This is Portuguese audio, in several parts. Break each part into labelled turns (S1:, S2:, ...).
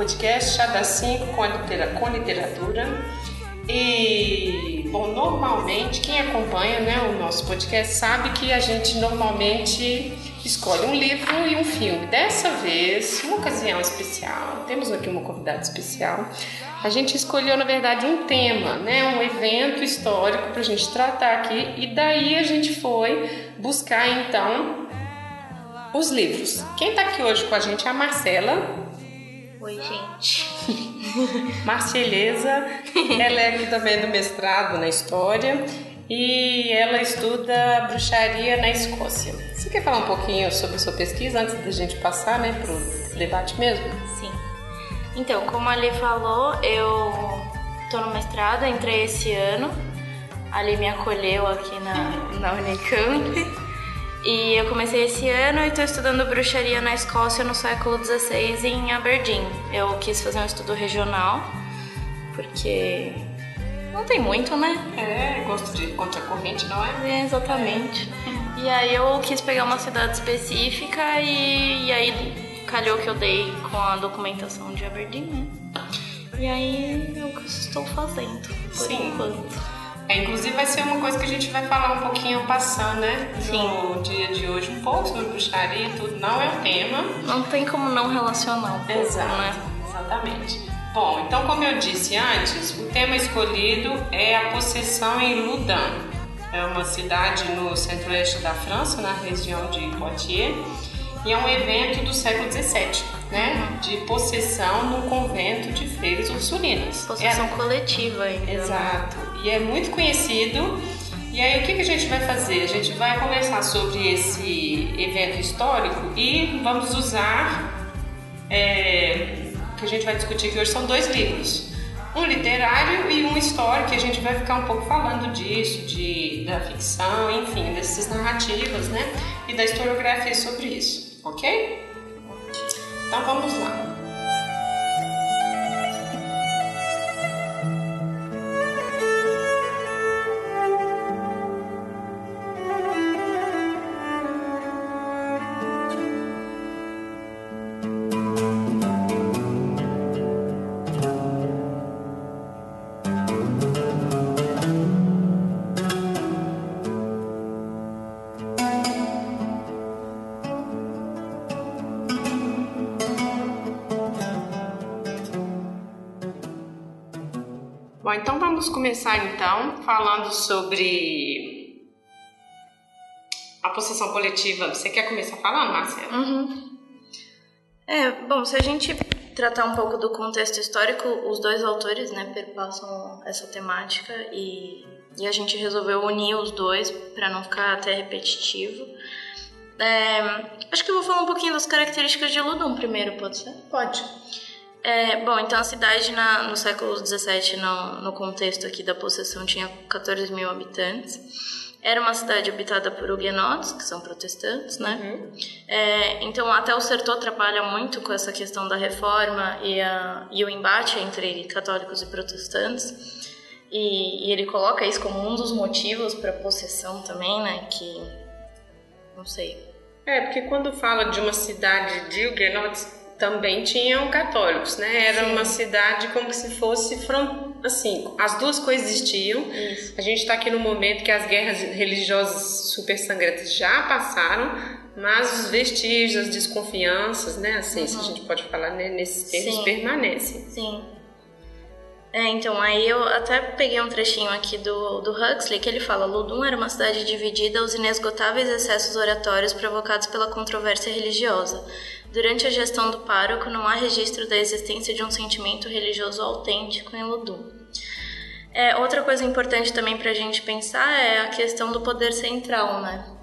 S1: podcast Chá das 5 com, com literatura. E, bom, normalmente quem acompanha né, o nosso podcast sabe que a gente normalmente escolhe um livro e um filme. Dessa vez, uma ocasião especial, temos aqui uma convidada especial. A gente escolheu, na verdade, um tema, né, um evento histórico para a gente tratar aqui, e daí a gente foi buscar então os livros. Quem está aqui hoje com a gente é a Marcela.
S2: Oi, gente.
S1: Marceleza, ela é aqui também do mestrado na História e ela estuda bruxaria na Escócia. Você quer falar um pouquinho sobre a sua pesquisa antes da gente passar né, para o debate mesmo?
S2: Sim. Então, como a Ali falou, eu estou no mestrado, entrei esse ano. A Ali me acolheu aqui na, na Unicamp. E eu comecei esse ano e estou estudando bruxaria na Escócia no século XVI em Aberdeen. Eu quis fazer um estudo regional, porque não tem muito, né?
S1: É, gosto de contracorrente, não é?
S2: É, exatamente. É. E aí eu quis pegar uma cidade específica e, e aí calhou que eu dei com a documentação de Aberdeen, né? E aí é o que eu estou fazendo, por Sim. enquanto.
S1: É, inclusive vai ser uma coisa que a gente vai falar um pouquinho passando, né? No Sim. dia de hoje, um pouco sobre bruxaria e tudo. Não é o tema.
S2: Não tem como não relacionar um pouco,
S1: Exato,
S2: né?
S1: Exatamente. Bom, então como eu disse antes, o tema escolhido é a possessão em Loudun. É uma cidade no centro-oeste da França, na região de Poitiers, e é um evento do século XVII, né? Uhum. De possessão no convento de freiras ursulinas.
S2: Possessão é... coletiva ainda. Né?
S1: E é muito conhecido. E aí o que, que a gente vai fazer? A gente vai conversar sobre esse evento histórico e vamos usar é, que a gente vai discutir hoje são dois livros. Um literário e um histórico, que a gente vai ficar um pouco falando disso, de, da ficção, enfim, dessas narrativas, né? E da historiografia sobre isso, ok? Então vamos lá. Começar então falando sobre a possessão coletiva. Você quer começar falando, Marcela?
S2: Uhum. É, bom, se a gente tratar um pouco do contexto histórico, os dois autores, né, perpassam essa temática e, e a gente resolveu unir os dois para não ficar até repetitivo. É, acho que eu vou falar um pouquinho das características de Ludum primeiro, pode ser?
S1: Pode.
S2: É, bom, então a cidade na, no século XVII, no, no contexto aqui da possessão, tinha 14 mil habitantes. Era uma cidade habitada por huguenotes, que são protestantes, né? Uhum. É, então, até o Sertor trabalha muito com essa questão da reforma e, a, e o embate entre católicos e protestantes. E, e ele coloca isso como um dos motivos para a possessão também, né? Que, não sei.
S1: É, porque quando fala de uma cidade de huguenotes, também tinham católicos, né? Era Sim. uma cidade como se fosse assim, as duas coexistiam. Isso. A gente está aqui no momento que as guerras religiosas super sangrentas já passaram, mas os vestígios, as desconfianças, né? Assim, uhum. se a uhum. gente pode falar né, nesses termos, Sim. permanecem.
S2: Sim. É, então, aí eu até peguei um trechinho aqui do, do Huxley, que ele fala: Ludum era uma cidade dividida aos inesgotáveis excessos oratórios provocados pela controvérsia religiosa. Durante a gestão do pároco, não há registro da existência de um sentimento religioso autêntico em Ludum. É, outra coisa importante também para a gente pensar é a questão do poder central, né?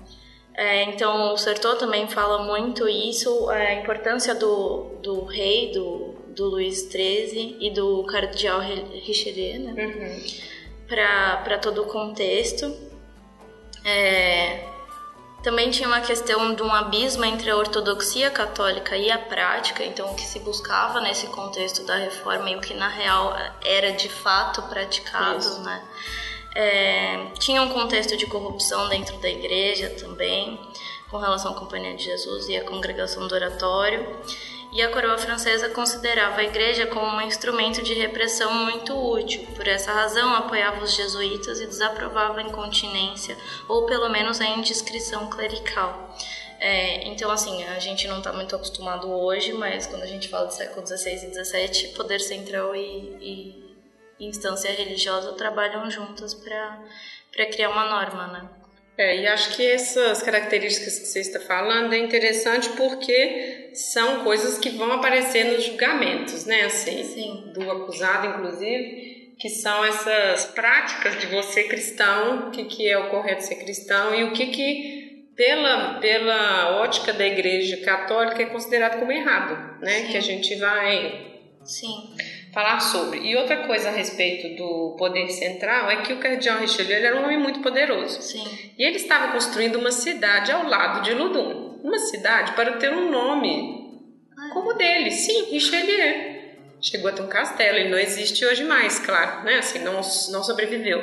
S2: É, então, o Sertor também fala muito isso, a importância do, do rei, do, do Luís XIII e do cardeal Richelieu, né? Uhum. Para todo o contexto. É, também tinha uma questão de um abismo entre a ortodoxia católica e a prática, então o que se buscava nesse contexto da reforma e o que na real era de fato praticado, Isso. né? É, tinha um contexto de corrupção dentro da igreja também. com relação à Companhia de Jesus e à congregação do oratório. E a coroa francesa considerava a igreja como um instrumento de repressão muito útil. Por essa razão, apoiava os jesuítas e desaprovava a incontinência ou pelo menos a indiscrição clerical. É, então, assim, a gente não está muito acostumado hoje, mas quando a gente fala do século XVI e XVII, poder central e, e instância religiosa trabalham juntas para criar uma norma, né?
S1: É, e acho que essas características que você está falando é interessante porque são coisas que vão aparecer nos julgamentos, né? Assim,
S2: Sim.
S1: do acusado, inclusive, que são essas práticas de você cristão, o que, que é o correto ser cristão e o que, que pela, pela ótica da Igreja Católica é considerado como errado, né?
S2: Sim.
S1: Que a gente vai
S2: Sim.
S1: Falar sobre. E outra coisa a respeito do poder central é que o cardeal Richelieu ele era um homem muito poderoso.
S2: Sim.
S1: E ele estava construindo uma cidade ao lado de Ludum. Uma cidade para ter um nome
S2: Ah,
S1: como o dele. Sim, Richelieu. Chegou a ter um castelo. Ele não existe hoje mais, claro, né? Assim, não, não sobreviveu.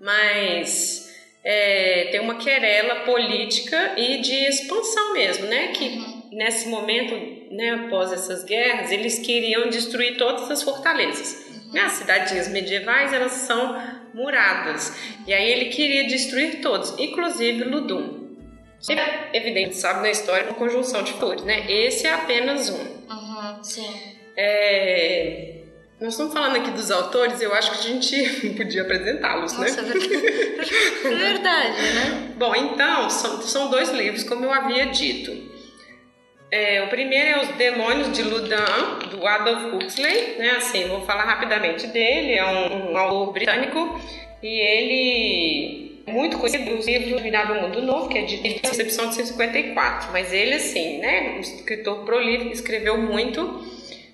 S1: Mas é, tem uma querela política e de expansão mesmo, né? Que nesse momento, né, após essas guerras, eles queriam destruir todas as fortalezas. Né, As cidadinhas medievais, elas são muradas. E aí ele queria destruir todos, inclusive Ludum. É evidente, sabe, na história, uma conjunção de fatores, né? Esse é apenas um.
S2: Uhum, sim.
S1: É, Nós estamos falando aqui dos autores, eu acho que a gente podia apresentá-los, né?
S2: É verdade. É verdade, né?
S1: Bom, então, são, são dois livros, como eu havia dito. É, o primeiro é Os Demônios de Ludin, do Adolf Huxley, né? Assim, vou falar rapidamente dele, é um, um autor britânico e ele é muito conhecido nos livros Mirável Mundo Novo, que é de Recepção de 154, mas ele, assim, né, um escritor prolífico, escreveu muito,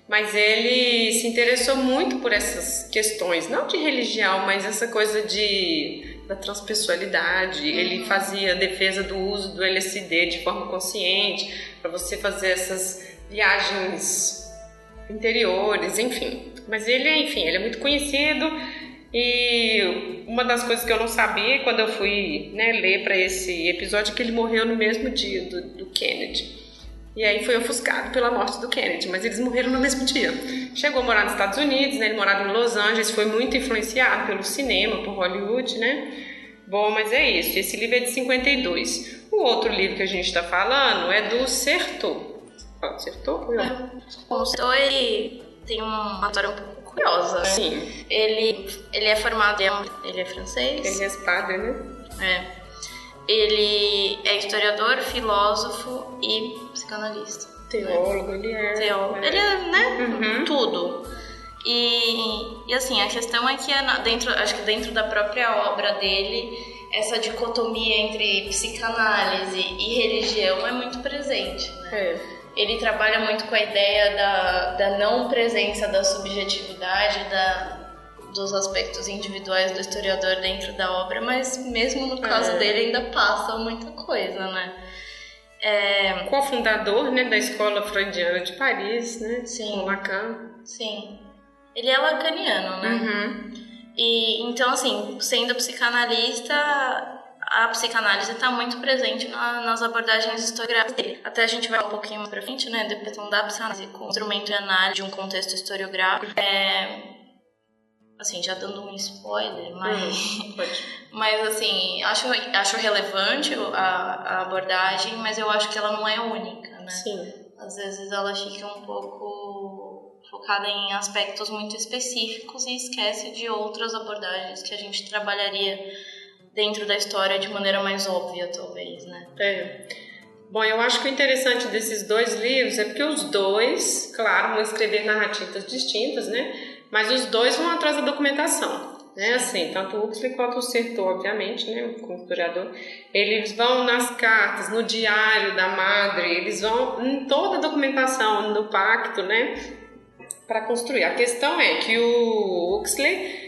S1: mas ele se interessou muito por essas questões, não de religião, mas essa coisa de da transpessoalidade. Ele fazia defesa do uso do LSD de forma consciente, para você fazer essas viagens interiores, enfim. Mas ele, enfim, ele é muito conhecido e uma das coisas que eu não sabia quando eu fui né, ler para esse episódio é que ele morreu no mesmo dia do, do Kennedy. E aí foi ofuscado pela morte do Kennedy, mas eles morreram no mesmo dia. Chegou a morar nos Estados Unidos, né? Ele morava em Los Angeles, foi muito influenciado pelo cinema, por Hollywood, né? Bom, mas é isso. Esse livro é de 52. O outro livro que a gente está falando é do Sertor. Fala Sertor? eu?
S2: O Sou, ele tem uma história um pouco curiosa. né?
S1: Sim,
S2: Ele, ele é formado em... Ele é francês.
S1: ele é padre, né?
S2: É. Ele é historiador, filósofo e psicanalista.
S1: Teólogo, ele é.
S2: Teólogo. Ele é, né?
S1: Uhum.
S2: Tudo. E, e assim, a questão é que é dentro, acho que dentro da própria obra dele, essa dicotomia entre psicanálise e religião é muito presente, né?
S1: É.
S2: Ele trabalha muito com a ideia da, da não presença da subjetividade, da, dos aspectos individuais do historiador dentro da obra, mas mesmo no caso
S1: É.
S2: dele ainda passa muita coisa, né? É,
S1: Co-fundador né, da Escola Freudiana de Paris, né?
S2: Sim.
S1: Com Lacan.
S2: sim. Ele é lacaniano, né?
S1: Uhum.
S2: E então, assim, sendo psicanalista, a psicanálise está muito presente na- nas abordagens historiográficas dele. Até a gente vai um pouquinho mais pra frente, né? Da questão da psicanálise como instrumento de análise de um contexto historiográfico. É, assim, já dando um spoiler, mas.
S1: Uhum. Pode.
S2: Mas assim, acho, acho relevante a, a abordagem, mas eu acho que ela não é única, né?
S1: Sim.
S2: Às vezes ela fica um pouco focada em aspectos muito específicos e esquece de outras abordagens que a gente trabalharia dentro da história de maneira mais óbvia, talvez, né?
S1: É. Bom, eu acho que o interessante desses dois livros é porque os dois, claro, vão escrever narrativas distintas, né? Mas os dois vão atrás da documentação, né? Assim, tanto o Huxley quanto o Sertor, obviamente, né? Como historiador, eles vão nas cartas, no diário da madre, eles vão em toda a documentação, no pacto, né? Para construir. A questão é que o Huxley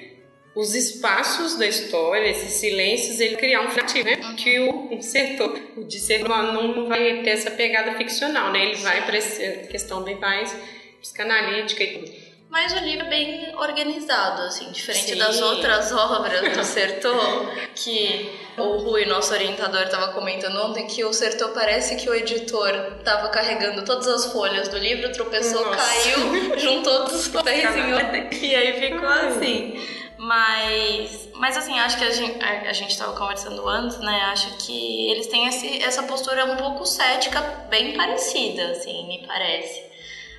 S1: os espaços da história, esses silêncios, ele criar um narrativo, né? Que o setor, o discernimento não, não vai ter essa pegada ficcional, né? Ele vai para essa questão bem mais psicanalítica e tudo.
S2: Mas o livro é bem organizado, assim, diferente Sim. das outras obras do Sertor, que o Rui, nosso orientador, estava comentando ontem que o Sertor parece que o editor estava carregando todas as folhas do livro, tropeçou, Nossa. caiu, juntou todos os papéis em ordem e aí ficou assim. Mas, mas assim, acho que a gente a, a gente estava conversando antes, né? Acho que eles têm esse, essa postura um pouco cética, bem parecida, assim, me parece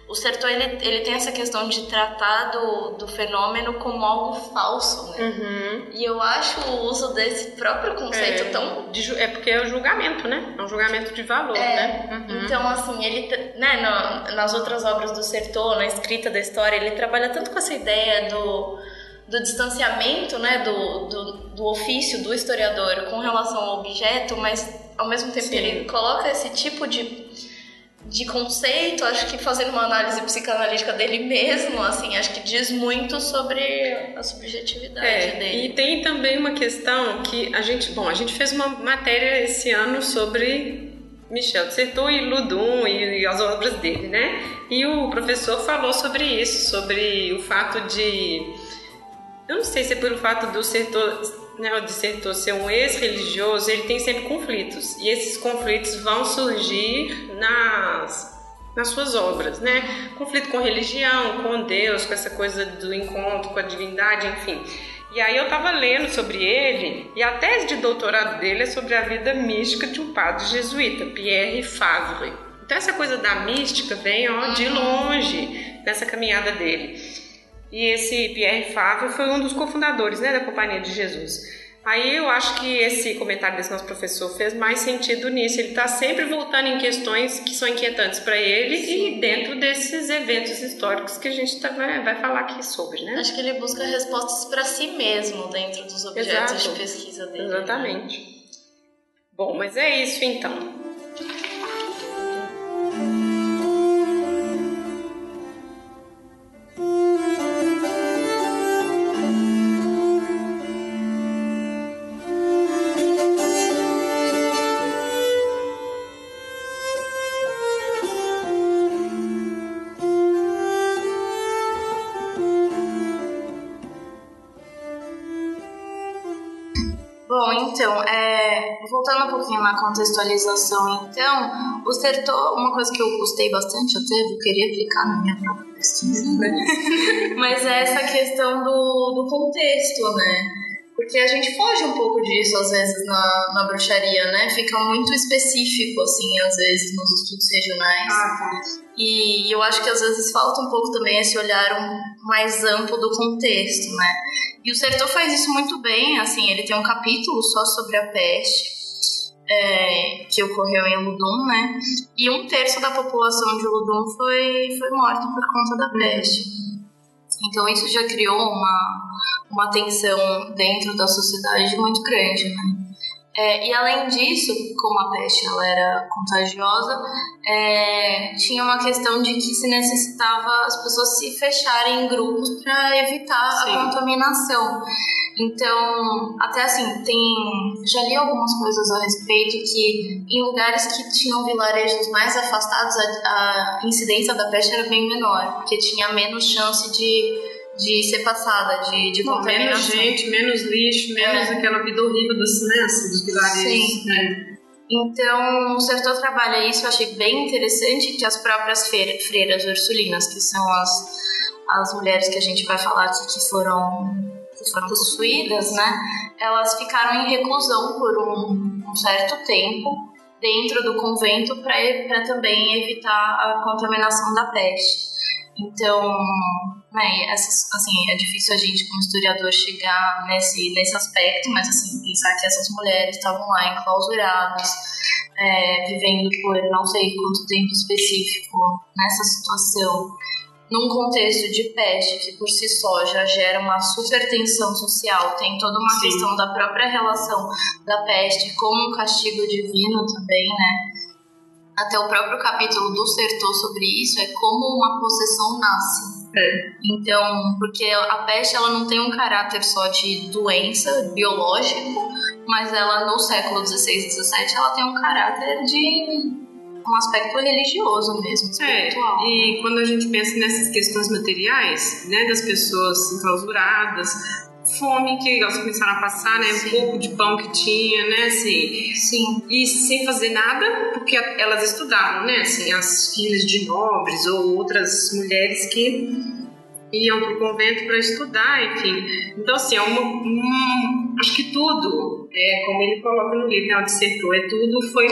S2: o Sertor ele, ele tem essa questão de tratar do, do fenômeno como algo falso, né? Uhum. E eu acho o uso desse próprio conceito
S1: é,
S2: tão.
S1: De, é porque é o julgamento, né? É um julgamento de valor, é, né?
S2: Uhum. Então, assim, ele, né, na, nas outras obras do Sertor, na escrita da história, ele trabalha tanto com essa ideia do, do distanciamento, né, do, do, do ofício do historiador com relação ao objeto, mas ao mesmo tempo Sim. ele coloca esse tipo de de conceito, acho que fazendo uma análise psicanalítica dele mesmo, assim, acho que diz muito sobre a subjetividade é, dele.
S1: E tem também uma questão que a gente, bom, a gente fez uma matéria esse ano sobre Michel Certeau e Ludum e, e as obras dele, né? E o professor falou sobre isso, sobre o fato de eu não sei se é pelo fato do Certeau né, o dissertor ser um ex-religioso, ele tem sempre conflitos. E esses conflitos vão surgir nas, nas suas obras, né? Conflito com religião, com Deus, com essa coisa do encontro com a divindade, enfim. E aí eu estava lendo sobre ele, e a tese de doutorado dele é sobre a vida mística de um padre jesuíta, Pierre Favre. Então essa coisa da mística vem ó, de longe nessa caminhada dele. E esse Pierre Favre foi um dos cofundadores né, da Companhia de Jesus. Aí eu acho que esse comentário desse nosso professor fez mais sentido nisso. Ele está sempre voltando em questões que são inquietantes para ele Sim. e dentro desses eventos históricos que a gente tá, vai, vai falar aqui sobre, né?
S2: Acho que ele busca respostas para si mesmo dentro dos objetos Exato. de pesquisa dele.
S1: Né? Exatamente. Né? Bom, mas é isso então.
S2: Então, voltando um pouquinho na contextualização, então, o setor, uma coisa que eu gostei bastante até, eu queria aplicar na minha própria pesquisa, né? Mas é essa questão do, do contexto, né? Porque a gente foge um pouco disso, às vezes, na, na bruxaria, né? Fica muito específico, assim, às vezes, nos estudos regionais. Ah, tá. E eu acho que às vezes falta um pouco também esse olhar um, mais amplo do contexto, né? E o Sertor faz isso muito bem, assim, ele tem um capítulo só sobre a peste, é, que ocorreu em Ludum, né? E um terço da população de Ludum foi, foi morta por conta da peste. Então isso já criou uma, uma tensão dentro da sociedade muito grande, né? É, e além disso, como a peste ela era contagiosa, é, tinha uma questão de que se necessitava as pessoas se fecharem em grupos para evitar Sim. a contaminação. Então, até assim, tem. Já li algumas coisas a respeito que em lugares que tinham vilarejos mais afastados, a, a incidência da peste era bem menor, porque tinha menos chance de de ser passada, de, de Bom,
S1: Menos gente, menos lixo, menos é. aquela vida horrível dos, né, assim, dos vilarejos. Sim. Né?
S2: Então, o setor trabalha isso, eu achei bem interessante que as próprias freiras ursulinas, que são as, as mulheres que a gente vai falar aqui que foram, que foram possuídas, né, elas ficaram em reclusão por um, um certo tempo dentro do convento para também evitar a contaminação da peste. Então, né, essas, assim, é difícil a gente, como historiador, chegar nesse, nesse aspecto, mas assim, pensar que essas mulheres estavam lá enclausuradas, é, vivendo por não sei quanto tempo específico nessa situação, num contexto de peste que por si só já gera uma super tensão social, tem toda uma Sim. questão da própria relação da peste como um castigo divino também, né? Até o próprio capítulo do Sertor sobre isso é como uma possessão nasce é. Então, porque a peste ela não tem um caráter só de doença biológico, mas ela no século XVI e XVII ela tem um caráter de um aspecto religioso mesmo,
S1: é, espiritual. É, e quando a gente pensa nessas questões materiais, né, das pessoas enclausuradas, fome que elas começaram a passar, né? Sim. Um pouco de pão que tinha, né? Assim,
S2: Sim.
S1: E sem fazer nada, porque elas estudavam, né? Assim, as filhas de nobres ou outras mulheres que iam para o convento para estudar, enfim. Então, assim, é uma, um, acho que tudo, é, como ele coloca no livro, né, o dissertor, é tudo foi...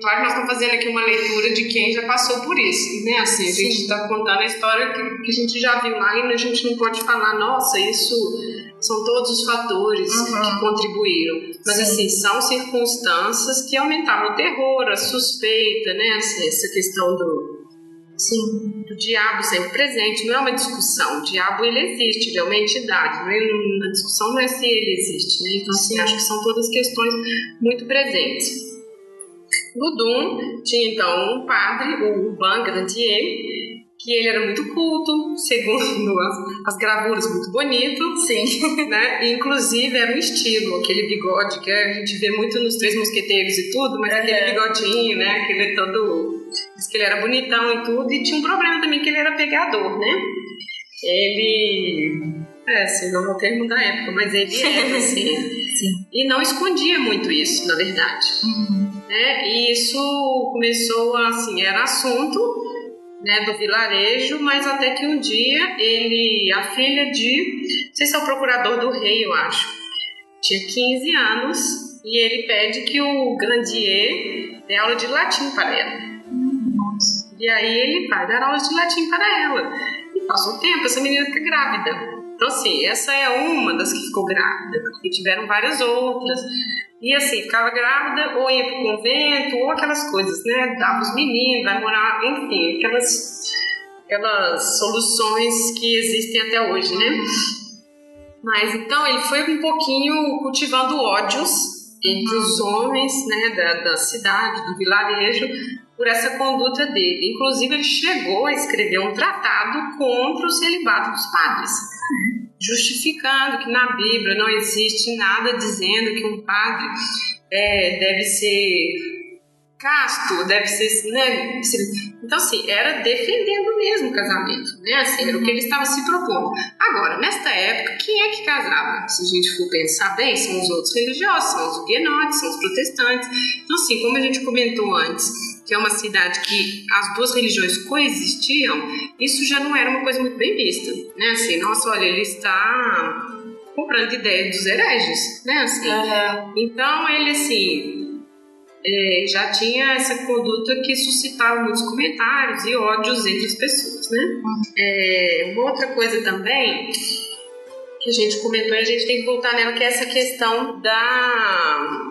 S1: Claro que nós estamos fazendo aqui uma leitura de quem já passou por isso, né? Assim, a gente está contando a história que, que, a gente já viu lá e a gente não pode falar, nossa, isso são todos os fatores uhum. que contribuíram. Mas, Sim. assim, são circunstâncias que aumentaram o terror, a suspeita, né? Assim, essa questão do Sim, do diabo sempre presente, não é uma discussão. O diabo ele existe, ele é uma entidade. Não é, a discussão não é se ele existe, né? Então, assim, acho que são todas questões muito presentes. Ludum tinha então um padre, o Ban Grandier, que ele era muito culto, segundo as, as gravuras, muito bonito.
S2: Sim.
S1: Né? E, inclusive era um estilo, aquele bigode que a gente vê muito nos Três Mosqueteiros e tudo, mas aquele bigodinho, né? Aquele todo. Diz que ele era bonitão e tudo, e tinha um problema também que ele era pegador, né? Ele. É, assim, não é o termo da época, mas ele era, assim.
S2: Sim.
S1: E não escondia muito isso, na verdade.
S2: Uhum.
S1: Né? E isso começou, assim, era assunto né, do vilarejo, mas até que um dia ele, a filha de, não sei se é o procurador do rei, eu acho, tinha 15 anos e ele pede que o Grandier dê aula de latim para ela. E aí ele vai dar aula de latim para ela. E passa um tempo, essa menina fica grávida. Então, assim, essa é uma das que ficou grávida, porque tiveram várias outras. E assim, ficava grávida, ou ia pro convento, ou aquelas coisas, né? Dava os meninos, vai morar, enfim, aquelas, aquelas soluções que existem até hoje, né? Mas então ele foi um pouquinho cultivando ódios entre os homens né, da, da cidade, do vilarejo, por essa conduta dele. Inclusive, ele chegou a escrever um tratado contra o celibato dos padres justificando que na Bíblia não existe nada dizendo que um padre é, deve ser casto, deve ser, né? Então, assim, era defendendo mesmo o casamento, né? Assim, era o que ele estava se propondo. Agora, nesta época, quem é que casava? Se a gente for pensar bem, são os outros religiosos, são os huguenotes, são os protestantes. Então, assim, como a gente comentou antes, que é uma cidade que as duas religiões coexistiam, isso já não era uma coisa muito bem vista, né? Assim, nossa, olha, ele está comprando ideia dos hereges, né? Assim,
S2: uhum.
S1: então ele assim é, já tinha essa conduta que suscitava muitos comentários e ódios entre as pessoas, né? É, uma outra coisa também que a gente comentou e a gente tem que voltar nela que é essa questão da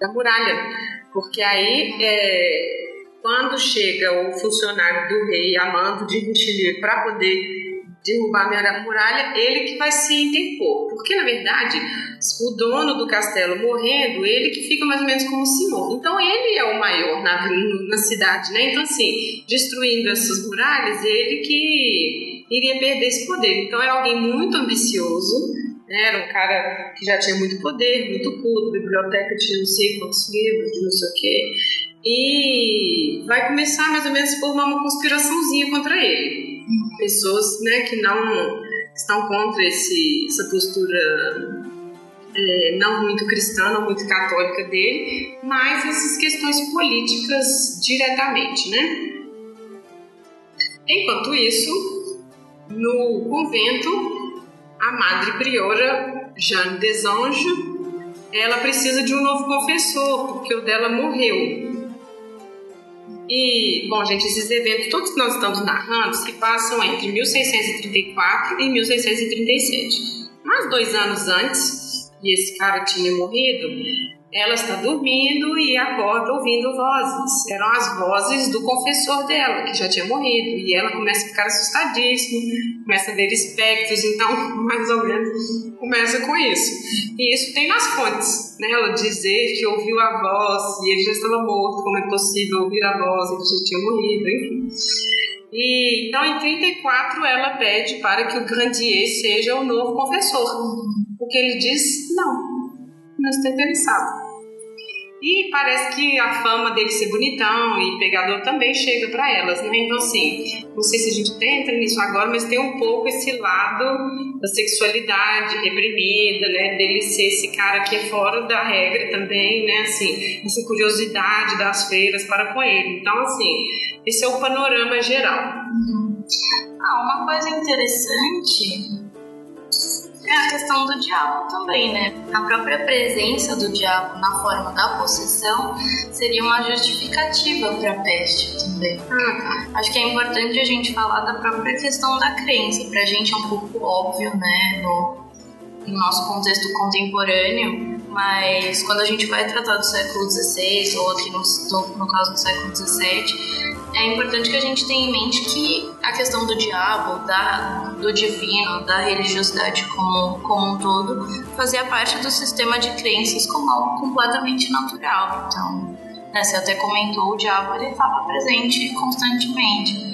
S1: da muralha porque aí, é, quando chega o funcionário do rei amando de Richelieu para poder derrubar a muralha, ele que vai se interpor. Porque, na verdade, o dono do castelo morrendo, ele que fica mais ou menos como o senhor. Então, ele é o maior na, na cidade, né? Então, assim, destruindo essas muralhas, ele que iria perder esse poder. Então, era alguém muito ambicioso, né? Era um cara que já tinha muito poder, muito culto, biblioteca tinha não sei quantos livros, não sei o quê. E vai começar mais ou menos a formar uma conspiraçãozinha contra ele. Pessoas né, que não estão contra esse, essa postura é, não muito cristã, não muito católica dele, mas essas questões políticas diretamente, né? Enquanto isso, no convento a madre priora Jeanne Desanges, ela precisa de um novo confessor, porque o dela morreu. E, bom, gente, esses eventos, todos que nós estamos narrando, se passam entre 1634 e 1637. Mas dois anos antes, e esse cara tinha morrido, ela está dormindo e acorda ouvindo vozes. Eram as vozes do confessor dela, que já tinha morrido. E ela começa a ficar assustadíssima, começa a ver espectros, então, mais ou menos, começa com isso. E isso tem nas fontes, né? Ela dizer que ouviu a voz e ele já estava morto, como é possível ouvir a voz, ele já tinha morrido, enfim. E, então, em 34, ela pede para que o Grandier seja o novo confessor. O que ele diz, não, não estou interessado. E parece que a fama dele ser bonitão e pegador também chega para elas, né? Então, assim, não sei se a gente entra nisso agora, mas tem um pouco esse lado da sexualidade reprimida, né? Dele ser esse cara que é fora da regra também, né? Assim, essa curiosidade das feiras para com ele. Então, assim, esse é o panorama geral.
S2: Uhum. Ah, uma coisa interessante é a questão do diabo também, né? A própria presença do diabo na forma da possessão seria uma justificativa para a peste também. Uhum. Acho que é importante a gente falar da própria questão da crença. Para a gente é um pouco óbvio, né? No, no nosso contexto contemporâneo, mas quando a gente vai tratar do século XVI ou aqui no, no caso do século XVII, é importante que a gente tenha em mente que a questão do diabo, da, do divino, da religiosidade como, como um todo, fazia parte do sistema de crenças como algo completamente natural. Então, né, você até comentou, o diabo ele estava presente constantemente.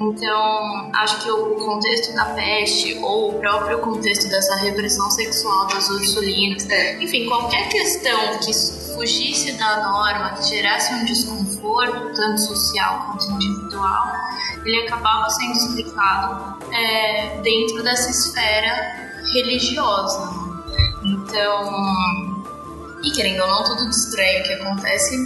S2: Então, acho que o contexto da peste ou o próprio contexto dessa repressão sexual das ursulinas, é. enfim, qualquer questão que fugisse da norma, que gerasse um desconforto, tanto social quanto individual, ele acabava sendo explicado é, dentro dessa esfera religiosa. Então, e querendo ou não, tudo de estranho que acontece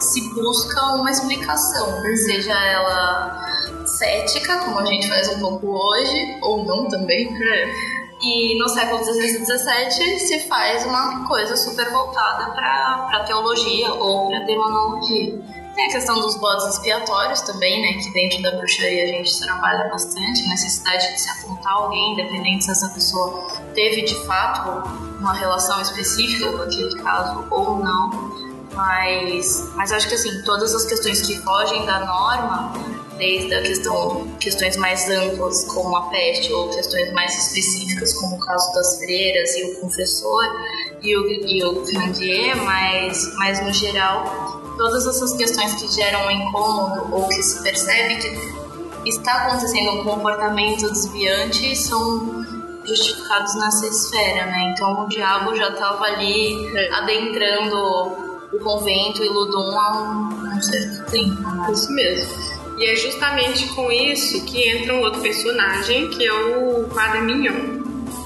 S2: se busca uma explicação, seja ela cética, como a gente faz um pouco hoje, ou não também. É. E no século XVI e XVII se faz uma coisa super voltada para teologia ou para demonologia. Tem a questão dos bodes expiatórios também, né? Que dentro da bruxaria a gente trabalha bastante. Necessidade de se apontar alguém, independente se essa pessoa teve de fato uma relação específica com aquele caso ou não. Mas, mas acho que assim, todas as questões que fogem da norma desde a questão, questões mais amplas, como a peste, ou questões mais específicas, como o caso das freiras e o confessor e o, e o Candier, mas, mas no geral, todas essas questões que geram um incômodo ou que se percebe que está acontecendo um comportamento desviante são justificados nessa esfera, né? Então o diabo já estava ali é. adentrando o convento e Ludum há um, certo tempo. Né?
S1: Isso mesmo. E é justamente com isso que entra um outro personagem, que é o Padre Mignon.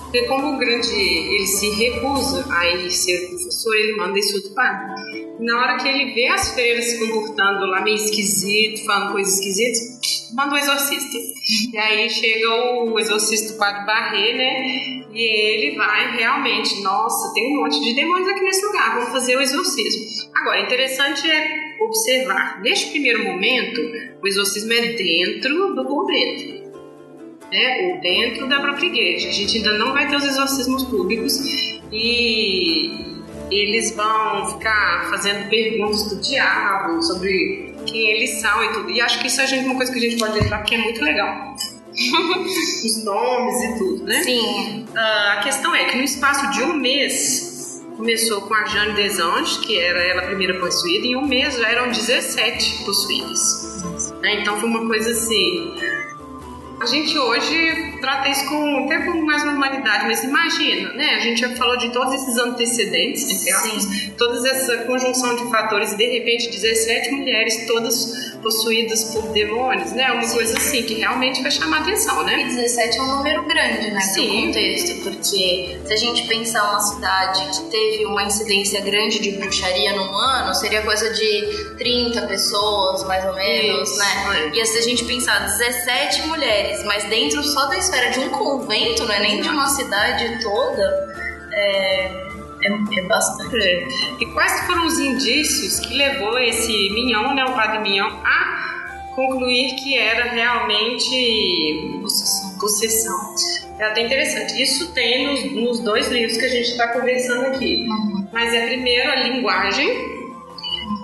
S1: Porque como o grande ele se recusa a ele ser professor, ele manda isso do padre. Na hora que ele vê as freiras se comportando lá meio esquisito, falando coisas esquisitas, manda o exorcista. E aí chega o exorcista, padre Barré, né? E ele vai realmente, nossa, tem um monte de demônios aqui nesse lugar, vamos fazer o exorcismo. Agora, interessante é observar, neste primeiro momento, o exorcismo é dentro do convento, né? ou dentro da própria igreja. A gente ainda não vai ter os exorcismos públicos e eles vão ficar fazendo perguntas do diabo sobre quem eles são e tudo. E acho que isso é uma coisa que a gente pode entrar que é muito legal. Os nomes e tudo, né?
S2: Sim.
S1: Uh, a questão é que no espaço de um mês Começou com a Jane Desange, que era ela a primeira possuída, e em um mês já eram 17 possuídas. Né? Então foi uma coisa assim. A gente hoje trata isso com, até com mais normalidade, mas imagina, né? A gente já falou de todos esses antecedentes, entre aspas, toda essa conjunção de fatores, e de repente 17 mulheres, todas possuídas por demônios, né? Uma Sim. coisa assim que realmente vai chamar atenção, né?
S2: E 17 é um número grande, né? Sim. Contexto, porque se a gente pensar uma cidade que teve uma incidência grande de bruxaria num ano, seria coisa de 30 pessoas, mais ou menos, Isso. né? É. E se a gente pensar 17 mulheres, mas dentro só da esfera de um convento, não é nem de uma cidade toda, é é, é bastante. É.
S1: E quais foram os indícios que levou esse Mignon, né, o padre Mignon, a concluir que era realmente possessão? possessão. É até interessante. Isso tem nos, nos dois livros que a gente está conversando aqui. Uhum. Mas é primeiro a linguagem,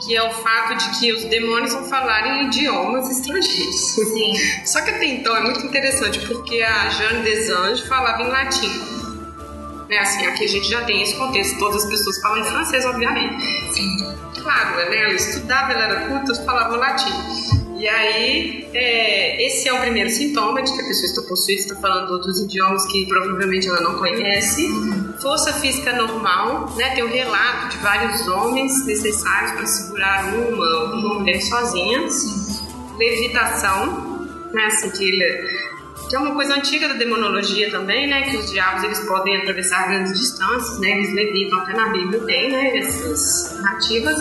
S1: que é o fato de que os demônios vão falar em idiomas estrangeiros.
S2: Sim.
S1: Só que até então é muito interessante, porque a Jeanne Desange falava em latim. Né? Assim, aqui a gente já tem esse contexto, todas as pessoas falam em francês, obviamente. Sim. Claro, né? ela estudava, ela era culta, falava latim. E aí, é, esse é o primeiro sintoma de que a pessoa está possuída, está falando outros idiomas que provavelmente ela não conhece. força física normal, né? Tem o um relato de vários homens necessários para segurar uma, uma mulher sozinha. Levitação, né? Assim, que ele que é uma coisa antiga da demonologia também, né? Que os diabos eles podem atravessar grandes distâncias, né? Eles levitam, até na Bíblia tem, né? Essas narrativas.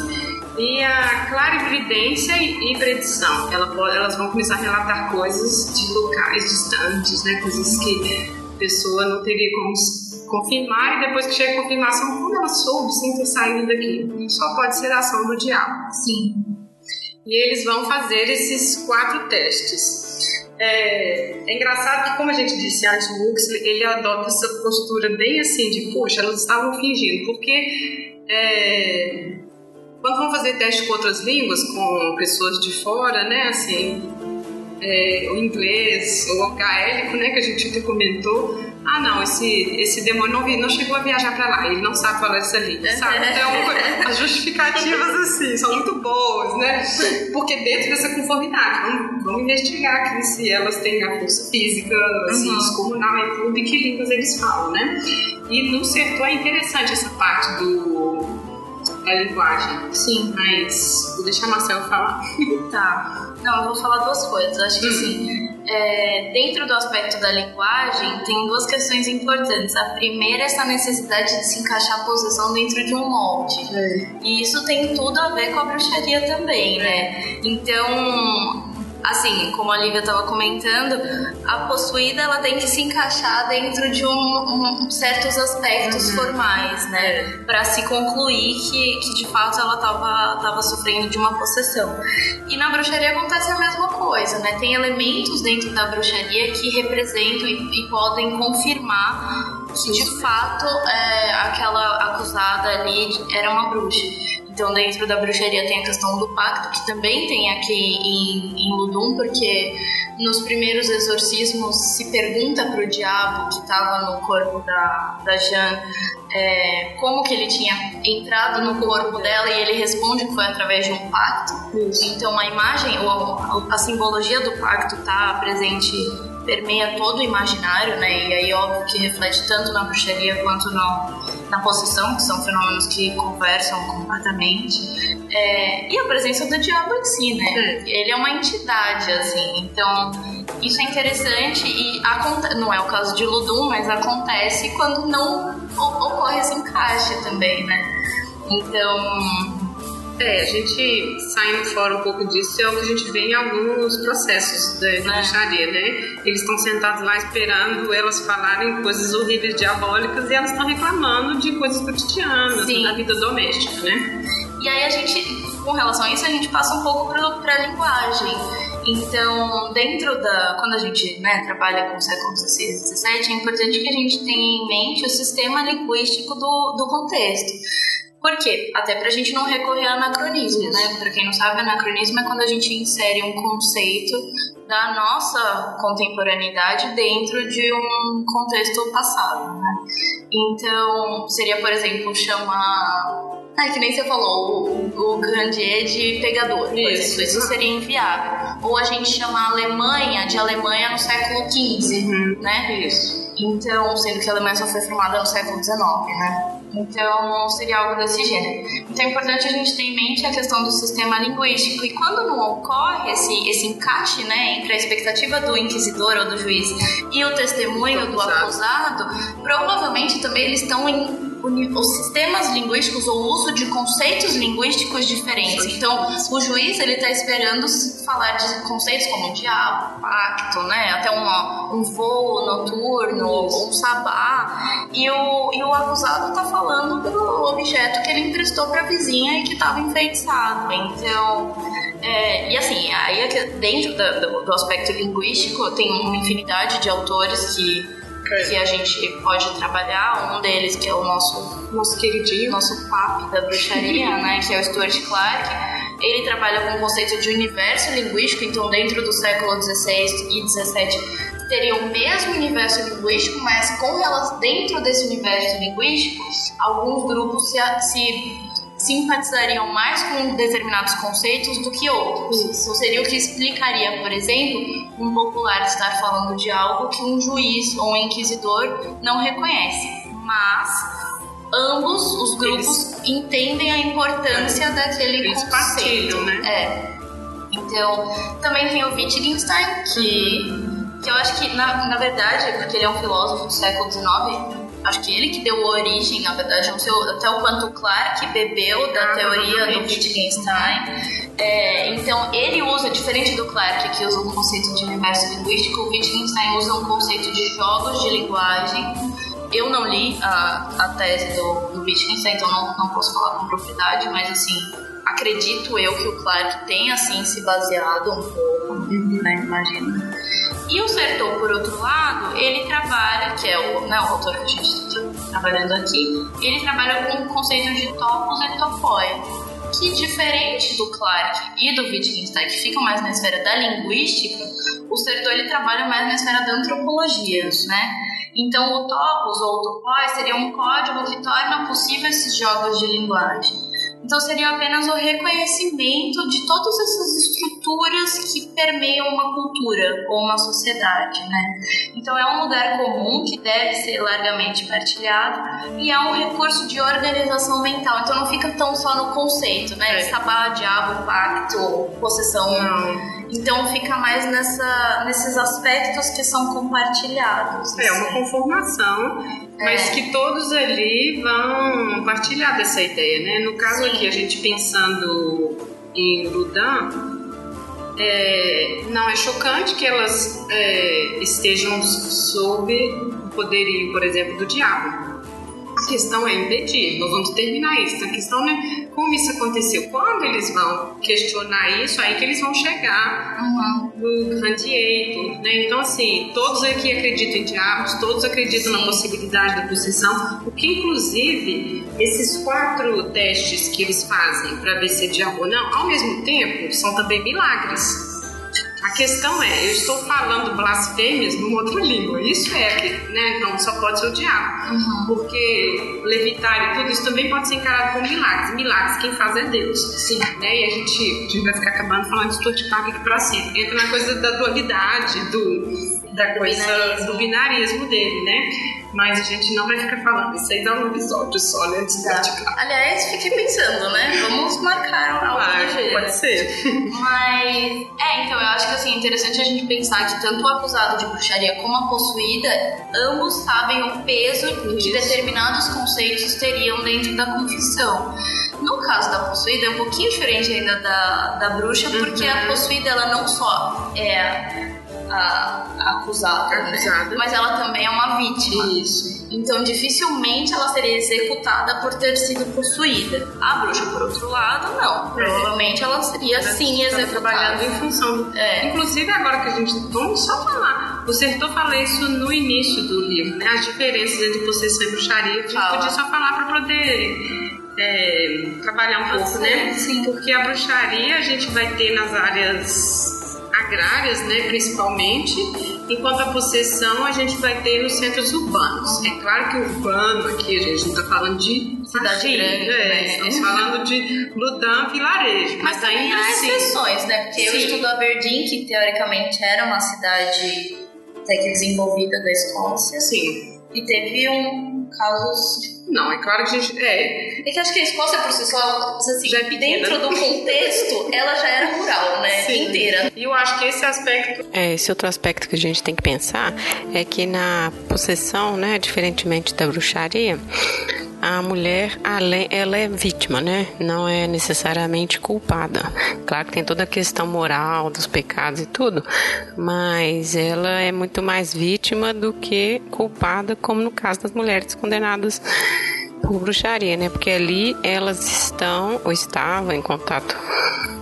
S1: E a clarividência e, predição. Elas vão começar a relatar coisas de locais distantes, né? Coisas que a pessoa não teria como confirmar e depois que chega a confirmação, como ela soube sem ter saído daqui? Só pode ser a ação do diabo.
S2: Sim.
S1: E eles vão fazer esses quatro testes. É, é, engraçado que, como a gente disse antes, o Huxley ele adota essa postura bem assim de, poxa, elas estavam fingindo, porque é, quando vão fazer teste com outras línguas, com pessoas de fora, né, assim, é, o inglês, o gaélico, né, que a gente até comentou, ah não, esse, esse demônio não, não chegou a viajar para lá, ele não sabe falar essa língua, sabe? Então, as justificativas assim são muito boas, né? Porque dentro dessa conformidade, vamos, vamos investigar aqui se elas têm a força física, assim, uhum. descomunal e tudo, e que línguas eles falam, né? E no sertão é interessante essa parte do linguagem.
S2: Sim.
S1: Mas vou deixar a Marcela falar.
S2: Tá. Não, eu vou falar duas coisas. Acho que hum. assim, é, dentro do aspecto da linguagem, tem duas questões importantes. A primeira é essa necessidade de se encaixar a posição dentro de um molde. É. E isso tem tudo a ver com a bruxaria também, né? Então, assim, como a Lívia estava comentando, a possuída ela tem que se encaixar dentro de um, um certos aspectos uhum. formais, né, para se concluir que, que de fato ela estava tava sofrendo de uma possessão. E na bruxaria acontece a mesma coisa, né? Tem elementos dentro da bruxaria que representam e, e podem confirmar que de fato é, aquela acusada ali era uma bruxa. Então, dentro da bruxaria tem a questão do pacto, que também tem aqui em, em Ludum, porque nos primeiros exorcismos se pergunta para o diabo que estava no corpo da, da Jeanne é, como que ele tinha entrado no corpo dela e ele responde que foi através de um pacto. Isso. Então, a imagem, a, a simbologia do pacto está presente permeia todo o imaginário, né? E aí, óbvio que reflete tanto na bruxaria quanto no, na possessão, que são fenômenos que conversam completamente. É, e a presença do diabo em si, né? Hum. Ele é uma entidade, assim. Então, isso é interessante e não é o caso de Ludum, mas acontece quando não ocorre esse encaixe também, né? Então,
S1: é, a gente saindo fora um pouco disso é o que a gente vê em alguns processos de, de bruxaria, né? Eles estão sentados lá esperando elas falarem coisas horríveis, diabólicas, e elas estão reclamando de coisas cotidianas, Sim. da vida doméstica, né?
S2: E aí a gente, com relação a isso, a gente passa um pouco para a linguagem. Então, dentro da. Quando a gente né, trabalha com o século XVI e XVII, é importante que a gente tenha em mente o sistema linguístico do, do contexto. Por quê? Até para a gente não recorrer a anacronismo, né? Para quem não sabe, anacronismo é quando a gente insere um conceito da nossa contemporaneidade dentro de um contexto passado, né? Então, seria, por exemplo, chamar. É que nem você falou, o, o Grandier de pegador, isso. isso seria inviável. Ou a gente chamar a Alemanha de Alemanha no século XV, uhum. né?
S1: Isso.
S2: Então, sendo que a Alemanha só foi formada no século XIX, né? Então, seria algo desse gênero. Então, é importante a gente ter em mente a questão do sistema linguístico. E quando não ocorre esse, esse encaixe né, entre a expectativa do inquisidor ou do juiz e o testemunho do acusado, provavelmente também eles estão em os sistemas linguísticos ou o uso de conceitos linguísticos diferentes. Então, o juiz ele está esperando falar de conceitos como diabo, pacto, né? Até um, um voo noturno, um sabá. E o, e o acusado está falando do objeto que ele emprestou para a vizinha e que estava enfeitiçado. Então, é, e assim, aí é dentro do, do aspecto linguístico tem uma infinidade de autores que que a gente pode trabalhar. Um deles, que é o nosso,
S1: nosso queridinho,
S2: nosso papo da bruxaria, né, que é o Stuart Clark. Ele trabalha com o conceito de universo linguístico, então dentro do século XVI e XVII teria o mesmo universo linguístico, mas com relação dentro desse universo linguístico, alguns grupos se, se simpatizariam mais com determinados conceitos do que outros. Isso seria o que explicaria, por exemplo, um popular estar falando de algo que um juiz ou um inquisidor não reconhece. mas ambos os grupos eles, entendem a importância é, daquele eles conceito. Partilham, né? É. Então, também tem o Wittgenstein, que, que eu acho que, na, na verdade, porque ele é um filósofo do século XIX, acho que ele que deu origem, na verdade, não sei até o quanto Clark bebeu da ah, teoria do Wittgenstein. É, então, ele usa, diferente do Clark, que usa um conceito de universo linguístico, o Wittgenstein usa um conceito de jogos de linguagem. Eu não li a, a tese do, do Wittgenstein, então não, não posso falar com propriedade, mas assim, acredito eu que o Clark tenha assim se baseado um pouco, né? Imagina. E o Sertor, por outro lado, ele trabalha, que é o, né, o autor que a gente está trabalhando aqui, ele trabalha com o conceito de topos e topoi, que diferente do Clark e do Wittgenstein, que ficam mais na esfera da linguística, o Sertor ele trabalha mais na esfera da antropologia, né? Então, o topos ou o topoi seria um código que torna possível esses jogos de linguagem. Então seria apenas o reconhecimento de todas essas estruturas que permeiam uma cultura ou uma sociedade, né? Então é um lugar comum que deve ser largamente partilhado e é um recurso de organização mental. Então não fica tão só no conceito, né? É. Sabá, diabo, pacto, possessão. Não. Então fica mais nessa, nesses aspectos que são compartilhados.
S1: É assim. uma conformação. Mas que todos ali vão partilhar dessa ideia, né? No caso Sim. aqui, a gente pensando em Ludan, é, não é chocante que elas é, estejam sob o poderio, por exemplo, do diabo questão é impedir, nós vamos terminar isso. A questão é como isso aconteceu. Quando eles vão questionar isso, aí que eles vão chegar uhum. no grande eito. Né? Então, assim, todos aqui acreditam em diabos, todos acreditam na possibilidade da possessão, o que, inclusive, esses quatro testes que eles fazem para ver se é diabo ou não, ao mesmo tempo, são também milagres. A questão é, eu estou falando blasfêmias numa outra língua. Isso é que, né? Então só pode ser o diabo. Uhum. Porque levitar e tudo isso também pode ser encarado como milagres. Milagres quem faz é Deus. Sim. Né? E a gente, a gente vai ficar acabando falando de Totipaca aqui pra sempre. Entra na coisa da dualidade, do, da coisa binarismo. do binarismo dele, né? Mas a gente não vai ficar falando isso aí dá um episódio só, né? De
S2: tá. Aliás, fiquei pensando, né? Vamos marcar algo ah,
S1: Pode ser.
S2: Mas, é, então eu acho que assim, é interessante a gente pensar que tanto o acusado de bruxaria como a possuída, ambos sabem o peso isso. que determinados conceitos teriam dentro da confissão. No caso da possuída é um pouquinho diferente ainda da, da bruxa, porque uhum. a possuída ela não só é a, a acusada, acusada. Né? mas ela também é uma vítima.
S1: Isso.
S2: Então, dificilmente ela seria executada por ter sido possuída. A bruxa, por outro lado, não. Provavelmente ela seria ela sim executada.
S1: trabalhando em função. É. Inclusive, agora que a gente. Vamos só falar. O Sertor fala isso no início do livro, né? As diferenças entre possessão e bruxaria. A gente fala. podia só falar para poder. É, trabalhar um pouco, né?
S2: Sim.
S1: Porque a bruxaria a gente vai ter nas áreas agrárias, né, principalmente, enquanto a possessão a gente vai ter nos centros urbanos. É claro que urbano aqui, a gente não está falando de
S2: cidade grande, é,
S1: né? estamos falando de Ludan, vilarejo, mas, mas ainda há
S2: assim, exceções, né? Porque Sim. eu estudo a Verdun, que teoricamente era uma cidade até que desenvolvida da Escócia.
S1: Sim.
S2: E teve um casos
S1: não, é claro que a gente. É,
S2: é que acho que a Escócia por si só, assim, já é dentro do contexto, ela já era rural, né? Sim. Inteira.
S1: E eu acho que esse aspecto.
S3: É, esse outro aspecto que a gente tem que pensar é que na possessão, né, diferentemente da bruxaria, a mulher ela é vítima, né? Não é necessariamente culpada. Claro que tem toda a questão moral dos pecados e tudo, mas ela é muito mais vítima do que culpada, como no caso das mulheres condenadas por bruxaria, né? Porque ali elas estão ou estavam em contato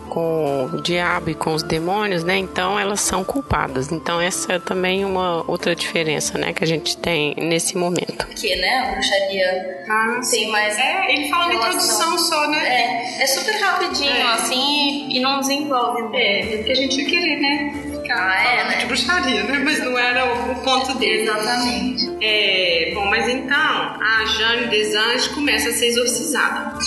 S3: com o diabo e com os demônios, né? Então elas são culpadas. Então essa é também uma outra diferença, né, que a gente tem nesse momento.
S2: Que, né, a bruxaria ah, tem mais
S1: É, ele fala relação. de introdução só, né?
S2: É, é super rapidinho, é. assim, e não desenvolve
S1: muito. É, é porque a gente ia querer, né? Ficar ah, é, né? de bruxaria, né? Mas não era o, o ponto dele.
S2: Exatamente.
S1: É, bom, mas então a Jane Desange começa a ser exorcizada.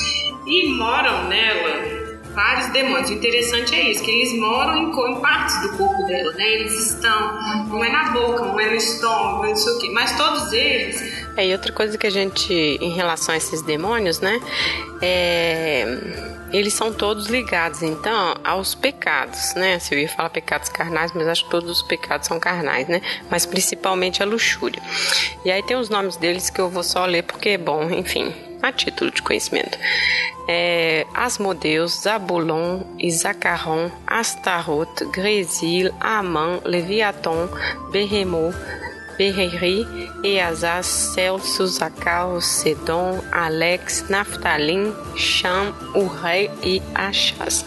S1: E moram nela vários demônios. O interessante é isso, que eles moram em, em partes do corpo dela, né? Eles estão, um é na boca, um é no estômago, não sei o quê. Mas todos eles.
S3: É, e outra coisa que a gente, em relação a esses demônios, né? É eles são todos ligados, então, aos pecados, né? Se eu ia falar pecados carnais, mas acho que todos os pecados são carnais, né? Mas principalmente a luxúria. E aí tem os nomes deles que eu vou só ler porque, bom, enfim, a título de conhecimento. É, Asmodeus, Zabulon, Isacaron, Astarot, Gresil, Amã, Leviaton, Berremo, Berreri, Eazaz, Celso, Zacal, Sedom, Alex, Naftalim, Sham, Urrei e Achas.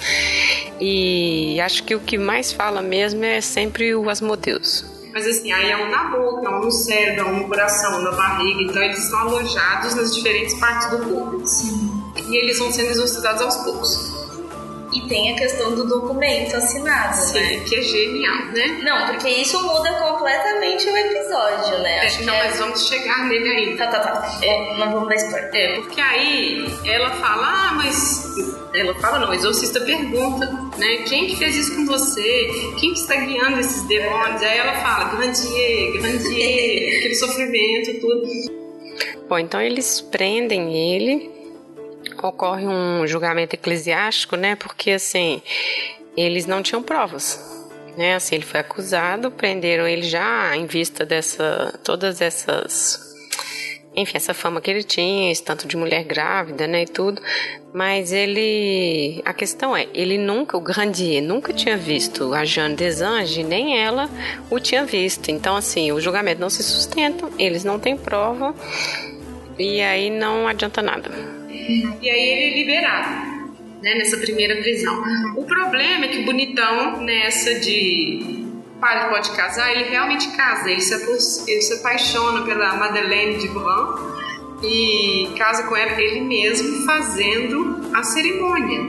S3: E acho que o que mais fala mesmo é sempre o Asmodeus.
S1: Mas assim, aí é um na boca, um no cérebro, é um no coração, na barriga. Então eles estão alojados nas diferentes partes do corpo. Sim. E eles vão sendo exorcizados aos poucos.
S2: E tem a questão do documento assinado,
S1: Sim,
S2: né?
S1: que é genial, né?
S2: Não, porque isso muda completamente o episódio, né?
S1: É, Acho não, é... mas vamos chegar nele ainda.
S2: Tá, tá, tá. É, não vamos dar spoiler.
S1: É, porque aí ela fala, ah, mas... Ela fala, não, o exorcista pergunta, né? Quem que fez isso com você? Quem que está guiando esses demônios? Aí ela fala, Grandier, Grandier, aquele sofrimento, tudo.
S3: Bom, então eles prendem ele ocorre um julgamento eclesiástico, né? Porque assim, eles não tinham provas. Né, assim, ele foi acusado, prenderam ele já em vista dessa todas essas enfim, essa fama que ele tinha, esse tanto de mulher grávida, né, e tudo. Mas ele, a questão é, ele nunca, o Grandier, nunca tinha visto a Jeanne Desange, nem ela o tinha visto. Então, assim, o julgamento não se sustenta, eles não têm prova, e aí não adianta nada.
S1: E aí ele é liberado. Né, nessa primeira prisão. O problema é que o bonitão, nessa de pai pode casar, ele realmente casa, ele se, ele se apaixona pela Madeleine de Blanc e casa com ela, ele mesmo fazendo a cerimônia.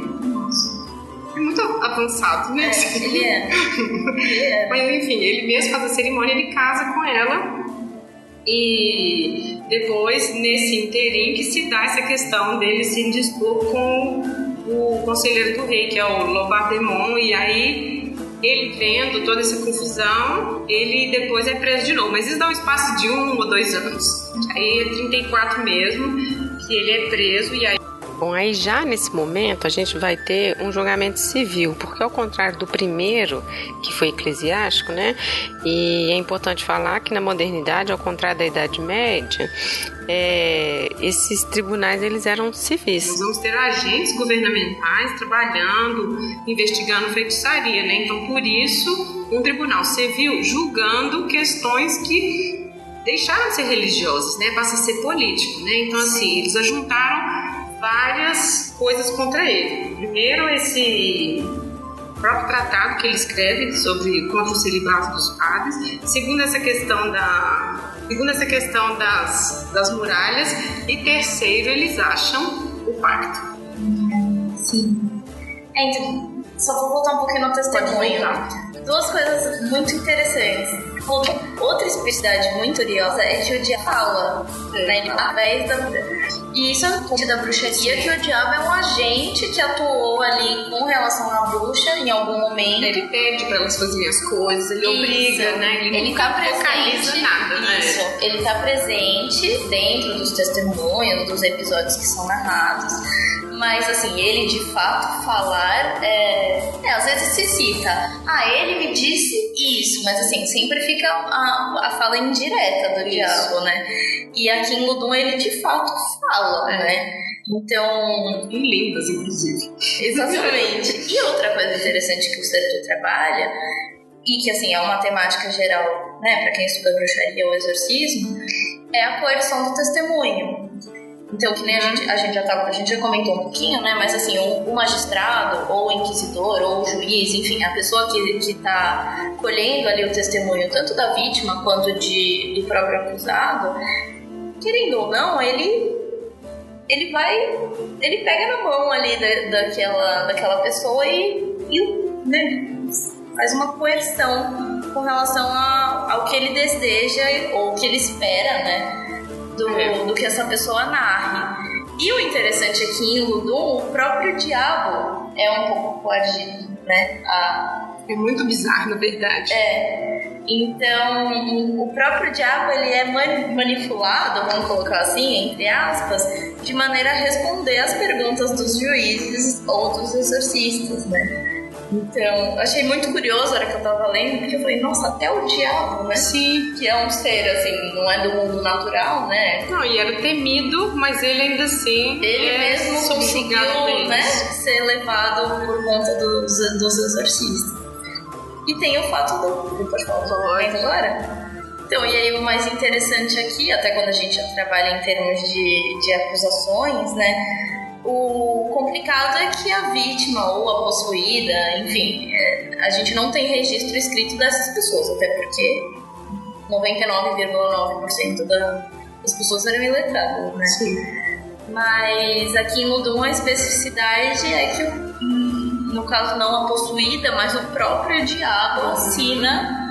S1: É muito avançado, né?
S2: É, ele é. Ele é.
S1: Mas enfim, ele mesmo faz a cerimônia, ele casa com ela e depois, nesse interim, que se dá essa questão dele se indispor com o conselheiro do rei, que é o Lobardemont, e aí ele vendo toda essa confusão, ele depois é preso de novo. Mas isso dá um espaço de um ou dois anos. Aí é 34 mesmo, que ele é preso e aí
S3: Bom, aí já nesse momento a gente vai ter um julgamento civil, porque ao contrário do primeiro, que foi eclesiástico, né? E é importante falar que na modernidade, ao contrário da Idade Média, é, esses tribunais eles eram civis.
S1: Nós vamos ter agentes governamentais trabalhando, investigando feitiçaria, né? Então, por isso, um tribunal civil julgando questões que deixaram de ser religiosas, né? Passa a ser político, né? Então, assim, eles ajuntaram várias coisas contra ele. Primeiro, esse próprio tratado que ele escreve sobre contra o celibato dos padres. Segundo, essa questão da segundo essa questão das, das muralhas e terceiro, eles acham o pacto.
S2: Sim. É, então, só vou voltar um pouquinho no testemunho. Duas coisas muito interessantes. Outra especificidade muito curiosa é que o diabo fala, né, através da e isso é um da bruxaria que o diabo é um agente que atuou ali com relação à bruxa em algum momento.
S1: Ele pede para elas fazerem as coisas, ele isso. obriga, né?
S2: Ele, ele tá presente.
S1: Nada, né?
S2: Isso. Ele tá presente dentro dos testemunhos, dos episódios que são narrados. Mas assim, ele de fato falar, é, é, às vezes se cita, ah, ele me disse isso, mas assim, sempre fica a, a fala indireta do diabo, né? E aqui em Ludum ele de fato fala, é. né? Então.
S1: Em línguas, inclusive.
S2: Exatamente. e outra coisa interessante que o Sergio trabalha, e que assim é uma temática geral, né, para quem estuda bruxaria ou exorcismo, é a coerção do testemunho. Então, que nem a gente, a gente já tava, a gente já comentou um pouquinho, né? Mas assim, o, o magistrado, ou o inquisidor, ou o juiz, enfim, a pessoa que, que tá colhendo ali o testemunho, tanto da vítima quanto de, do próprio acusado, querendo ou não, ele ele vai. ele pega na mão ali da, daquela, daquela pessoa e, e né, faz uma coerção com relação a, ao que ele deseja ou que ele espera, né? Do, do que essa pessoa narre. E o interessante aqui em Ludum, o próprio diabo é um pouco coagido, né? A...
S1: É muito bizarro, na verdade.
S2: É. Então, o próprio diabo ele é manipulado, vamos colocar assim, entre aspas, de maneira a responder às perguntas dos juízes ou dos exorcistas, né? Então, achei muito curioso a hora que eu tava lendo, porque eu falei, nossa, até o diabo, né?
S1: Sim.
S2: Que é um ser, assim, não é do mundo natural, né?
S1: Não, e era temido, mas ele ainda assim.
S2: Ele é mesmo conseguiu, né, ser levado por conta dos, dos exorcistas. E tem o fato do. Pode falar o agora? Então, e aí o mais interessante aqui, até quando a gente trabalha em termos de, de acusações, né? O complicado é que a vítima ou a possuída, enfim, é, a gente não tem registro escrito dessas pessoas, até porque 99,9% das pessoas eram iletradas, né?
S1: Sim.
S2: Mas aqui mudou a especificidade é que, no caso, não a possuída, mas o próprio diabo assina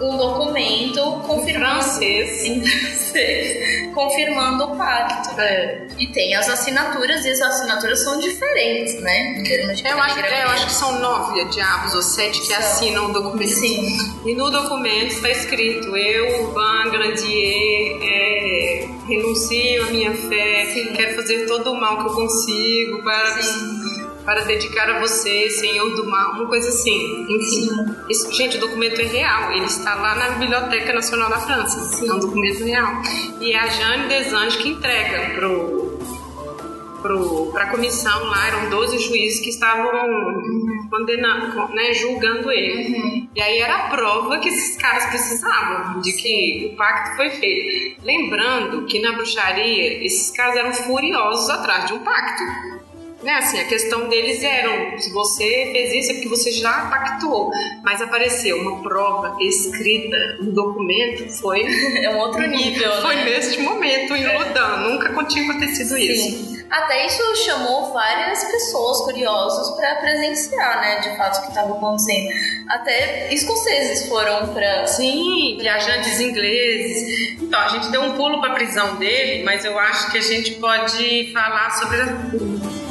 S2: um documento confirmando,
S1: francês.
S2: em francês, confirmando o pacto.
S1: É.
S2: E tem as assinaturas, e as assinaturas são diferentes, né?
S1: Eu acho, é, eu acho que são nove diabos ou sete que
S2: São.
S1: assinam o documento.
S2: Sim.
S1: E no documento está escrito: Eu, Van Grandier, é, renuncio à minha fé,
S2: Sim.
S1: quero fazer todo o mal que eu consigo para,
S2: Sim.
S1: Para dedicar a você, Senhor do mal, uma coisa assim. Enfim. Isso, gente, o documento é real, ele está lá na Biblioteca Nacional da França.
S2: Sim.
S1: É um documento real. E é a Jane Desange que entrega pro para a comissão lá, eram 12 juízes que estavam condenando, né, julgando ele. E aí era a prova que esses caras precisavam de que o pacto foi feito. Lembrando que na bruxaria esses caras eram furiosos atrás de um pacto. Né, assim, a questão deles era, se você fez isso é porque você já pactuou, mas apareceu uma prova escrita, um documento, foi
S2: É um outro nível,
S1: foi
S2: né?
S1: neste momento em Lodan, nunca tinha acontecido isso.
S2: Sim. Até isso chamou várias pessoas curiosas para presenciar, né, de fato o que estava acontecendo. Até escoceses foram para
S1: Sim, viajantes ingleses. Então, a gente deu um pulo para a prisão dele, mas eu acho que a gente pode falar sobre a...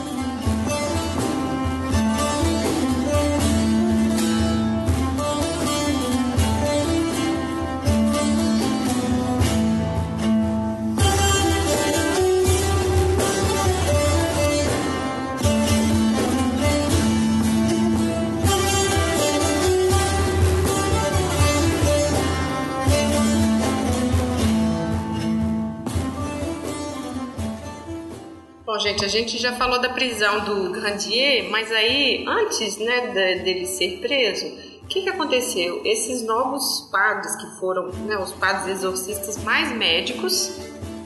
S1: gente, a gente já falou da prisão do Grandier, mas aí, antes né, de- dele ser preso, o que, que aconteceu? Esses novos padres que foram né, os padres exorcistas mais médicos,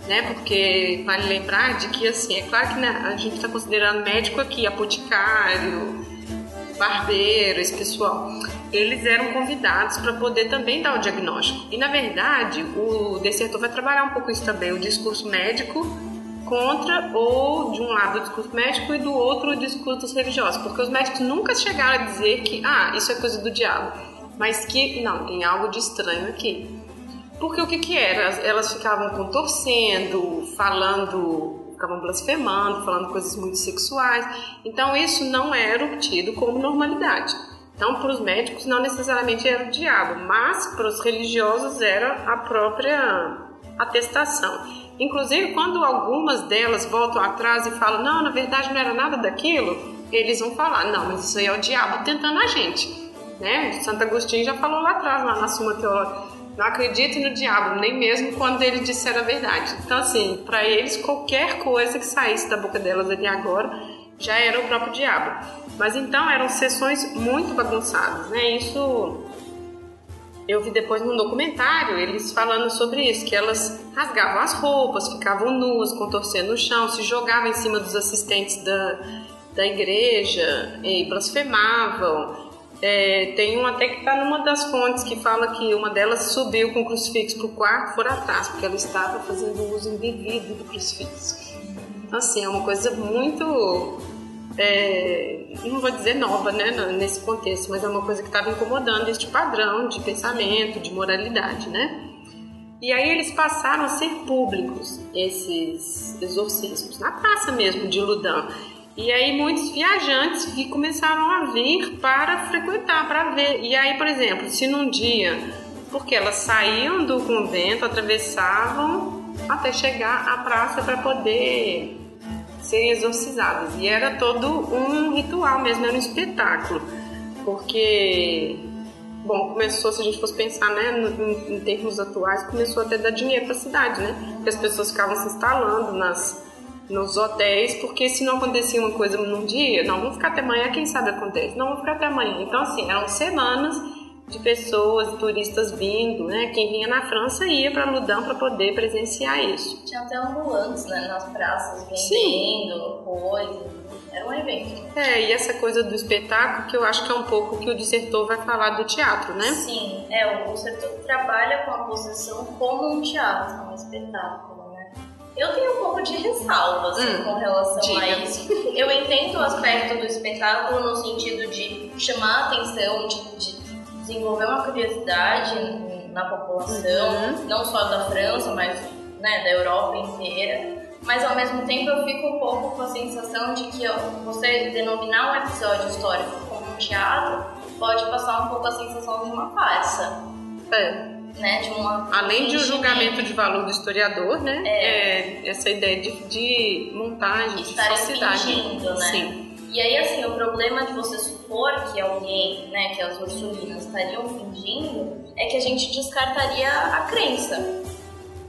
S1: né, porque vale lembrar de que, assim, é claro que né, a gente está considerando médico aqui, apoticário, barbeiro, esse pessoal, eles eram convidados para poder também dar o diagnóstico. E na verdade, o desertor vai trabalhar um pouco isso também, o discurso médico contra ou de um lado o discurso médico e do outro o discurso dos religiosos, porque os médicos nunca chegaram a dizer que ah, isso é coisa do diabo, mas que não, tem algo de estranho aqui. Porque o que que era? Elas- ficavam contorcendo, falando, ficavam blasfemando, falando coisas muito sexuais. Então isso não era tido como normalidade. Então para os médicos não necessariamente era o diabo, mas para os religiosos era a própria atestação. Inclusive quando algumas delas voltam atrás e falam não, na verdade não era nada daquilo, eles vão falar não, mas isso aí é o diabo tentando a gente né? Santo Agostinho já falou lá atrás, lá na Suma Teológica. Não acredite no diabo, nem mesmo quando ele disser a verdade. Então, assim, para eles, qualquer coisa que saísse da boca delas ali agora já era o próprio diabo. Mas então eram sessões muito bagunçadas, né? Isso eu vi depois num documentário eles falando sobre isso, que elas rasgavam as roupas, ficavam nuas, contorcendo no chão, se jogavam em cima dos assistentes da, da igreja e blasfemavam. É, tem um até que está numa das fontes que fala que uma delas subiu com o crucifixo para o quarto por atrás, porque ela estava fazendo uso indevido do crucifixo. Assim, é uma coisa muito é, não vou dizer nova, né, nesse contexto, mas é uma coisa que estava incomodando este padrão de pensamento, de moralidade, né? E aí eles passaram a ser públicos, esses exorcismos, na praça mesmo de Ludan. E aí muitos viajantes começaram a vir para frequentar, para ver. E aí, por exemplo, se num dia, porque elas saíam do convento, atravessavam até chegar à praça para poder serem exorcizadas. E era todo um ritual mesmo, era um espetáculo. Porque bom, começou, se a gente fosse pensar, né, em, em termos atuais, começou até a dar dinheiro para a cidade, né? Porque as pessoas ficavam se instalando nas, nos hotéis, porque se não acontecia uma coisa num dia, não, vamos ficar até amanhã, quem sabe acontece, não, vamos ficar até amanhã. Então, assim, eram semanas de pessoas, turistas vindo, né? Quem vinha na França ia para Ludão para poder presenciar isso.
S2: Tinha até ambulantes, né, nas praças, vendendo coisas. Era um evento.
S1: É, e essa coisa do espetáculo que eu acho que é um pouco que o dissertor vai falar do teatro, né?
S2: Sim, é, o dissertor trabalha com a posição como um teatro, um espetáculo, né? Eu tenho um pouco de ressalvas hum, com relação diga. a isso. Eu entendo o aspecto do espetáculo no sentido de chamar a atenção, de, de desenvolver uma curiosidade na população, uhum. não só da França, mas né, da Europa inteira mas ao mesmo tempo eu fico um pouco com a sensação de que você denominar um episódio histórico como um teatro pode passar um pouco a sensação de uma farsa.
S1: É.
S2: Né, de uma
S1: Além de um julgamento de valor do historiador, né? É. é essa ideia de, de montagem, de falsidade.
S2: Fingindo, né?
S1: Sim.
S2: E aí, assim, o problema de você supor que alguém, né, que as ursulinas estariam fingindo, é que a gente descartaria a crença.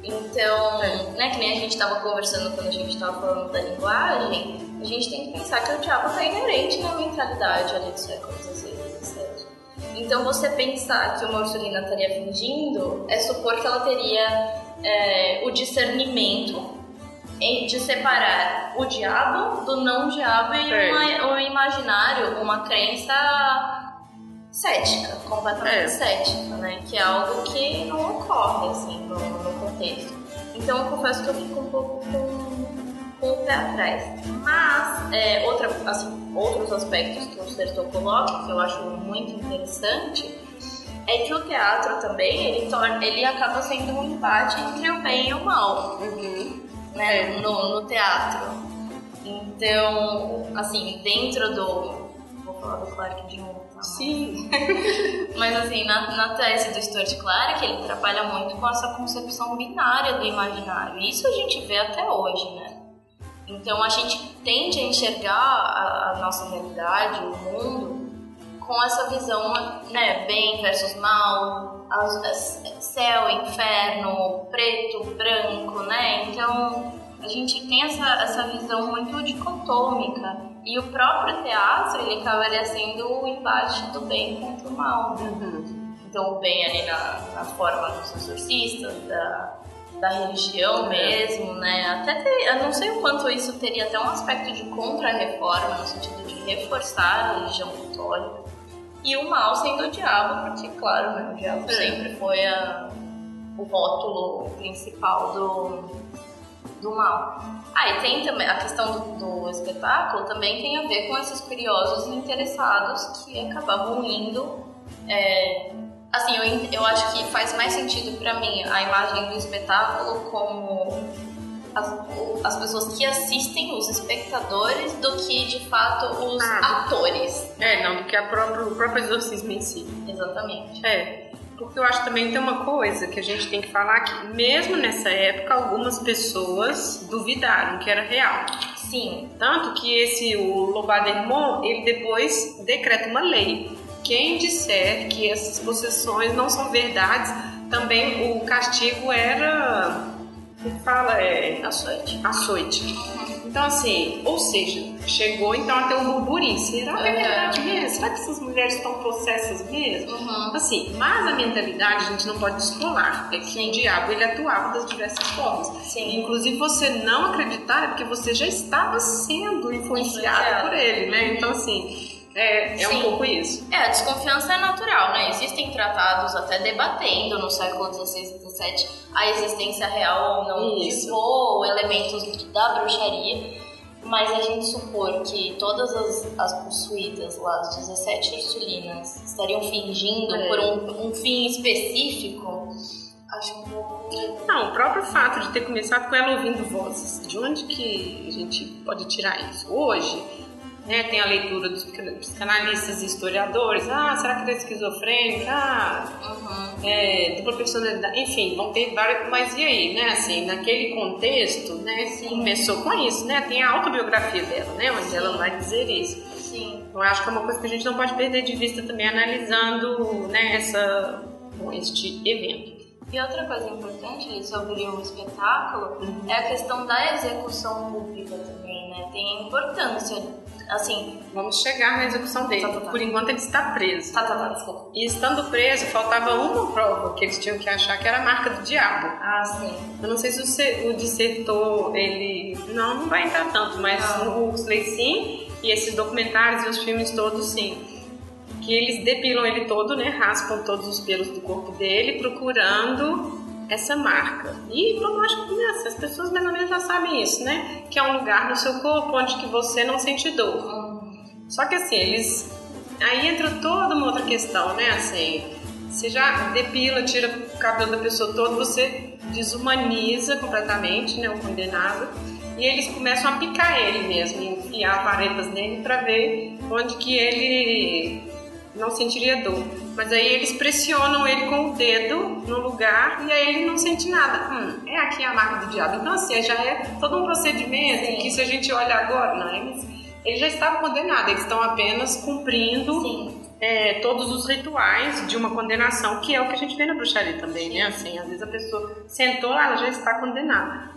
S2: Então, né, que nem a gente estava conversando quando a gente estava falando da linguagem, a gente tem que pensar que o diabo está inerente na mentalidade ali do século XVI XVII. Então, você pensar que uma Ursulina estaria fingindo é supor que ela teria é, o discernimento de separar o diabo do não diabo e é. uma, o imaginário, uma crença cética, completamente é. cética, né? Que é algo que não ocorre, assim, no, no contexto. Então eu confesso que eu fico um pouco com, com o pé atrás. Mas, é, outra, assim, outros aspectos que o Sertor coloca, que eu acho muito interessante, é que o teatro também, ele, torna, ele acaba sendo um embate entre o bem e o mal, uhum. Né, é. no, no teatro. Então, assim, dentro do... Vou falar do Clark de novo
S1: Sim.
S2: Mas assim, na, na tese do Stuart Clark, ele trabalha muito com essa concepção binária do imaginário. Isso a gente vê até hoje, né? Então a gente tende a enxergar a, a nossa realidade, o mundo, com essa visão, né, bem versus mal, céu, inferno, preto, branco, né? Então a gente tem essa, essa visão muito dicotômica e o próprio teatro, ele acabaria sendo o embate do bem contra o mal. Uhum. Então, o bem ali na, na forma dos exorcistas, da, da religião mesmo, né? Até ter, eu não sei o quanto isso teria até um aspecto de contra-reforma, no sentido de reforçar a religião católica. E o mal sendo o diabo, porque, claro, né, o diabo sempre foi a, o rótulo principal do, do mal. Ah, e tem também a questão do, do, espetáculo também tem a ver com esses curiosos e interessados que acabavam indo. É, assim, eu, eu acho que faz mais sentido para mim a imagem do espetáculo como as, as pessoas que assistem, os espectadores, do que de fato os ah, atores.
S1: É, não, do que a própria, o próprio exorcismo em si.
S2: Exatamente.
S1: É. Porque eu acho também tem uma coisa que a gente tem que falar que mesmo nessa época algumas pessoas duvidaram que era real.
S2: Sim.
S1: Tanto que esse o Lobadermont, ele depois decreta uma lei. Quem disser que essas possessões não são verdades, também o castigo era que fala é
S2: açoite.
S1: Açoite. Então, assim, ou seja, chegou então a ter um burburinho. Será que é verdade mesmo? Será que essas mulheres estão possessas mesmo? Uhum. Assim, mas a mentalidade a gente não pode descolar. É que Sim. o diabo ele atuava das diversas formas.
S2: Sim.
S1: Inclusive, você não acreditar é porque você já estava sendo influenciado por ele, né? Então, assim. É, é um pouco isso.
S2: É, a desconfiança é natural, né? Existem tratados até debatendo no século XVI e XVII a existência real ou não
S1: isso.
S2: de ou elementos da bruxaria, mas a gente supor que todas as, as possuídas lá, as 17 ursulinas, estariam fingindo é. por um, um fim específico, Acho um pouco.
S1: Não, o próprio fato de ter começado com ela ouvindo vozes, de onde que a gente pode tirar isso? Hoje, né, tem a leitura dos psicanalistas e historiadores. Ah, será que ele é esquizofrênica? Ah,
S2: Uhum.
S1: é, dupla personalidade. Enfim, vão ter várias. Mas e aí, né? Assim, naquele contexto, né? Começou com isso, né? Tem a autobiografia dela, né? Onde ela vai dizer isso.
S2: Sim.
S1: Eu acho que é uma coisa que a gente não pode perder de vista também, analisando né, essa, este evento.
S2: E outra coisa importante sobre o espetáculo é a questão da execução pública também, né? Tem a importância, assim,
S1: Vamos chegar na execução dele.
S2: Tá, tá, tá.
S1: Por enquanto ele está preso.
S2: tá, tá, tá, desculpa.
S1: E estando preso, faltava uma prova que eles tinham que achar que era a marca do diabo.
S2: Ah, sim.
S1: Eu não sei se o, o dissertor, ele. Não, não vai entrar tanto, mas
S2: Não.
S1: o Huxley sim, e esses documentários e os filmes todos sim. Que eles depilam ele todo, né? Raspam todos os pelos do corpo dele, procurando essa marca. E acho que as pessoas mais ou menos já sabem isso, né? Que é um lugar no seu corpo onde que você não sente dor. Só que assim, eles. Aí entra toda uma outra questão, né? Assim, você já depila, tira o cabelo da pessoa todo, você desumaniza completamente, né? O condenado. E eles começam a picar ele mesmo, enfiar varetas nele pra ver onde que ele não sentiria dor. Mas aí eles pressionam ele com o dedo no lugar e aí ele não sente nada. Hum, é aqui a marca do diabo. Então assim, já é todo um procedimento
S2: Sim.
S1: que se a gente olha agora, não, eles, ele já estava condenado, eles estão apenas cumprindo
S2: sim.
S1: é, todos os rituais de uma condenação, que é o que a gente vê na bruxaria também, né? Assim, às vezes a pessoa sentou, ela já está condenada.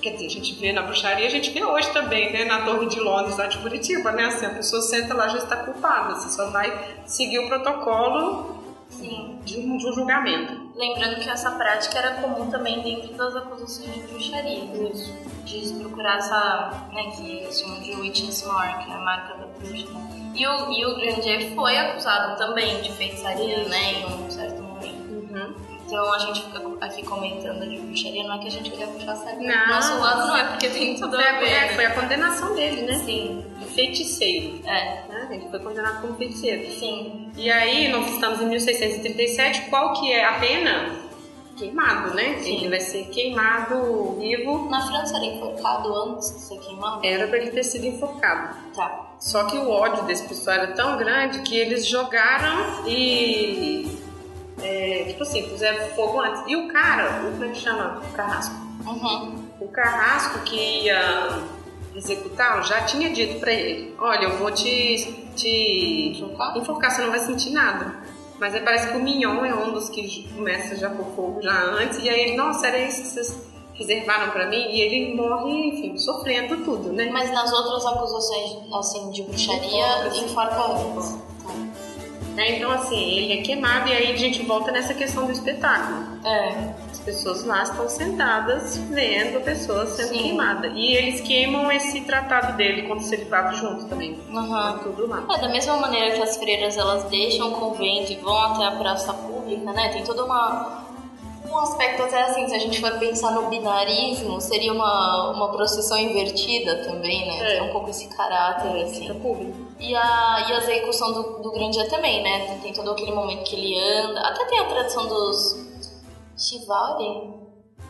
S1: Quer dizer, a gente vê na bruxaria, a gente vê hoje também, né? Na Torre de Londres, lá de Curitiba, né? Assim, a pessoa senta lá, já está culpada, você só vai seguir o protocolo
S2: Sim.
S1: de um, de um julgamento.
S2: Lembrando que essa prática era comum também dentro das acusações de bruxaria.
S1: Isso.
S2: De procurar essa, né, que eles chamam de witch's mark, né, a marca da bruxa. E o, e o Granger foi acusado também de feitiçaria, né, em um certo momento.
S1: Uhum.
S2: Então a gente fica aqui comentando de bruxaria, não é que a gente quer puxar sardinha
S1: Não.
S2: pro nosso lado, não, é porque tem tudo
S1: Foi
S2: a
S1: a,
S2: ver.
S1: é,
S2: né?
S1: foi a condenação dele, né?
S2: Sim,
S1: feiticeiro.
S2: é,
S1: Né? Ele foi condenado como feiticeiro.
S2: sim.
S1: E aí, nós estamos em 1637, qual que é a pena? Queimado, né?
S2: Sim.
S1: Ele vai ser queimado vivo.
S2: Na França era enforcado antes de ser queimado?
S1: Era para ele ter sido enforcado.
S2: Tá.
S1: Só que o ódio desse pessoal era tão grande que eles jogaram e. é, tipo assim, fizeram fogo antes. E o cara, o como é que chama? O carrasco.
S2: Uhum.
S1: O carrasco que ia executá-lo já tinha dito pra ele: Olha, eu vou te, te
S2: Enforcar?
S1: enforcar, você não vai sentir nada. Mas aí parece que o Mignon é um dos que começa já por fogo já antes. E aí ele: Nossa, era isso que vocês reservaram pra mim? E ele morre, enfim, sofrendo tudo, né?
S2: Mas nas outras acusações, assim, de bruxaria,
S1: Enforca.
S2: enforca antes.
S1: É, então, assim, ele é queimado e aí a gente volta nessa questão do espetáculo.
S2: É.
S1: As pessoas lá estão sentadas vendo a pessoa sendo
S2: Sim.
S1: queimada. E eles queimam esse tratado dele contra o celibato junto também.
S2: Uhum.
S1: Tá tudo lá.
S2: É, da mesma maneira que as freiras elas deixam o convento e vão até a praça pública, né? Tem todo uma, um aspecto até assim, se a gente for pensar no binarismo, seria uma, uma procissão invertida também, né?
S1: É.
S2: Tem um pouco esse caráter, assim.
S1: Fica público.
S2: E a, e a execução do, do Grandia também, né? Tem, tem todo aquele momento que ele anda. Até tem a tradição dos Chivalry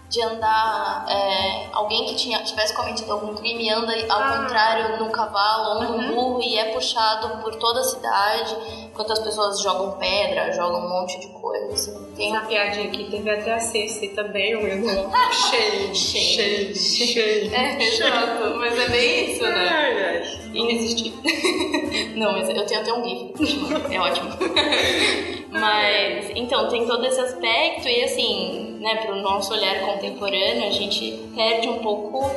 S2: de andar. é, alguém que tinha, tivesse cometido algum crime anda ao
S1: Ah.
S2: contrário num cavalo ou num
S1: Uhum.
S2: burro e é puxado por toda a cidade, enquanto as pessoas jogam pedra, jogam um monte de coisa. Assim. Tem
S1: uma piadinha aqui, teve até a Cersei também, o irmão. cheio,
S2: Cheio.
S1: cheio, cheio.
S2: É, exato, mas é bem isso, né?
S1: Ai, ai. Irresistível.
S2: Não, mas eu tenho até um GIF. É ótimo. Mas, então, tem todo esse aspecto e, assim, né, pro nosso olhar contemporâneo, a gente perde um pouco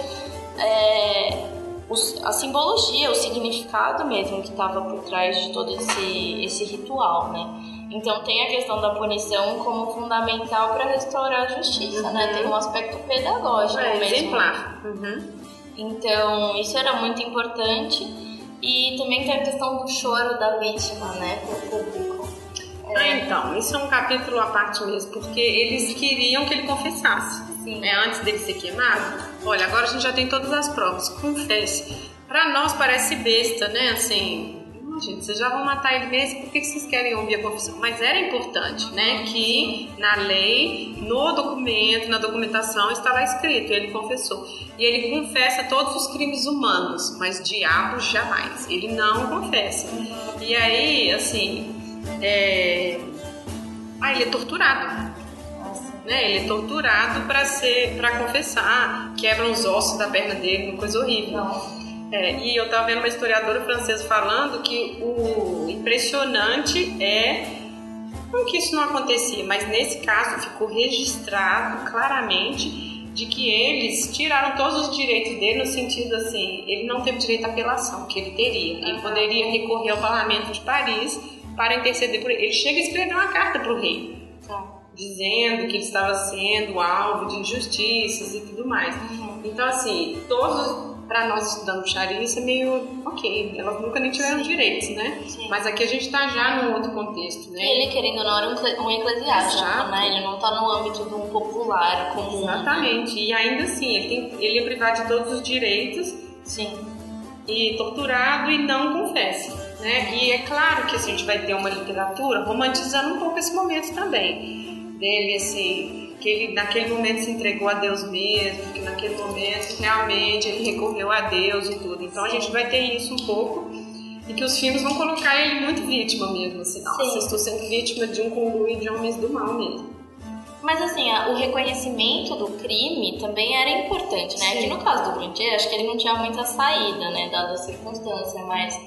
S2: é, os- a simbologia, o significado mesmo que estava por trás de todo esse, esse ritual, né? Então, tem a questão da punição como fundamental para restaurar a justiça, né? Tem um aspecto pedagógico
S1: É,
S2: mesmo.
S1: exemplar. Uhum.
S2: Então, isso era muito importante. E também tem a questão do choro da vítima, né, pro público.
S1: Ah, então, isso é um capítulo à parte mesmo, porque eles queriam que ele confessasse.
S2: Sim.
S1: É, antes dele ser queimado. Olha, agora a gente já tem todas as provas, confesse. Pra nós parece besta, né? Assim, gente, vocês já vão matar ele mesmo, por que vocês querem ouvir a confissão? Mas era importante, né, que na lei, no documento, na documentação, estava escrito, ele confessou. E ele confessa todos os crimes humanos, mas diabo jamais. Ele não confessa. E aí, assim, é... ah, ele é torturado. Né? Ele é torturado para ser, para confessar, quebram os ossos da perna dele, uma coisa horrível. É, e eu estava vendo uma historiadora francesa falando que o impressionante é não que isso não acontecia, mas nesse caso ficou registrado claramente de que eles tiraram todos os direitos dele no sentido assim, ele não teve direito à apelação, que ele teria. Ele poderia recorrer ao parlamento de Paris para interceder por ele. Ele chega a escrever uma carta para o rei, tá. dizendo que ele estava sendo alvo de injustiças e tudo mais. Uhum. Então, assim, todos para nós estudando Sharia isso é meio ok, elas nunca nem tiveram direitos, né? Sim. Mas aqui a gente está já num outro contexto, né?
S2: Ele, querendo ou não, era um, eclesiástico, Exato. né? Ele não está no âmbito de um popular comum.
S1: Exatamente, e ainda assim, ele, tem, ele é privado de todos os direitos.
S2: Sim.
S1: E torturado e não confessa. Né? E é claro que assim, a gente vai ter uma literatura romantizando um pouco esse momento também. Dele, assim, que ele naquele momento se entregou a Deus mesmo, que naquele momento realmente ele recorreu a Deus e tudo. Então a gente vai ter isso um pouco e que os filmes vão colocar ele muito vítima mesmo, assim, nossa, estou sendo vítima de um conluio de homens do mal mesmo.
S2: Mas assim, o reconhecimento do crime também era importante, né? Sim. Aqui no caso do Grandier, acho que ele não tinha muita saída, né, dada a circunstância, mas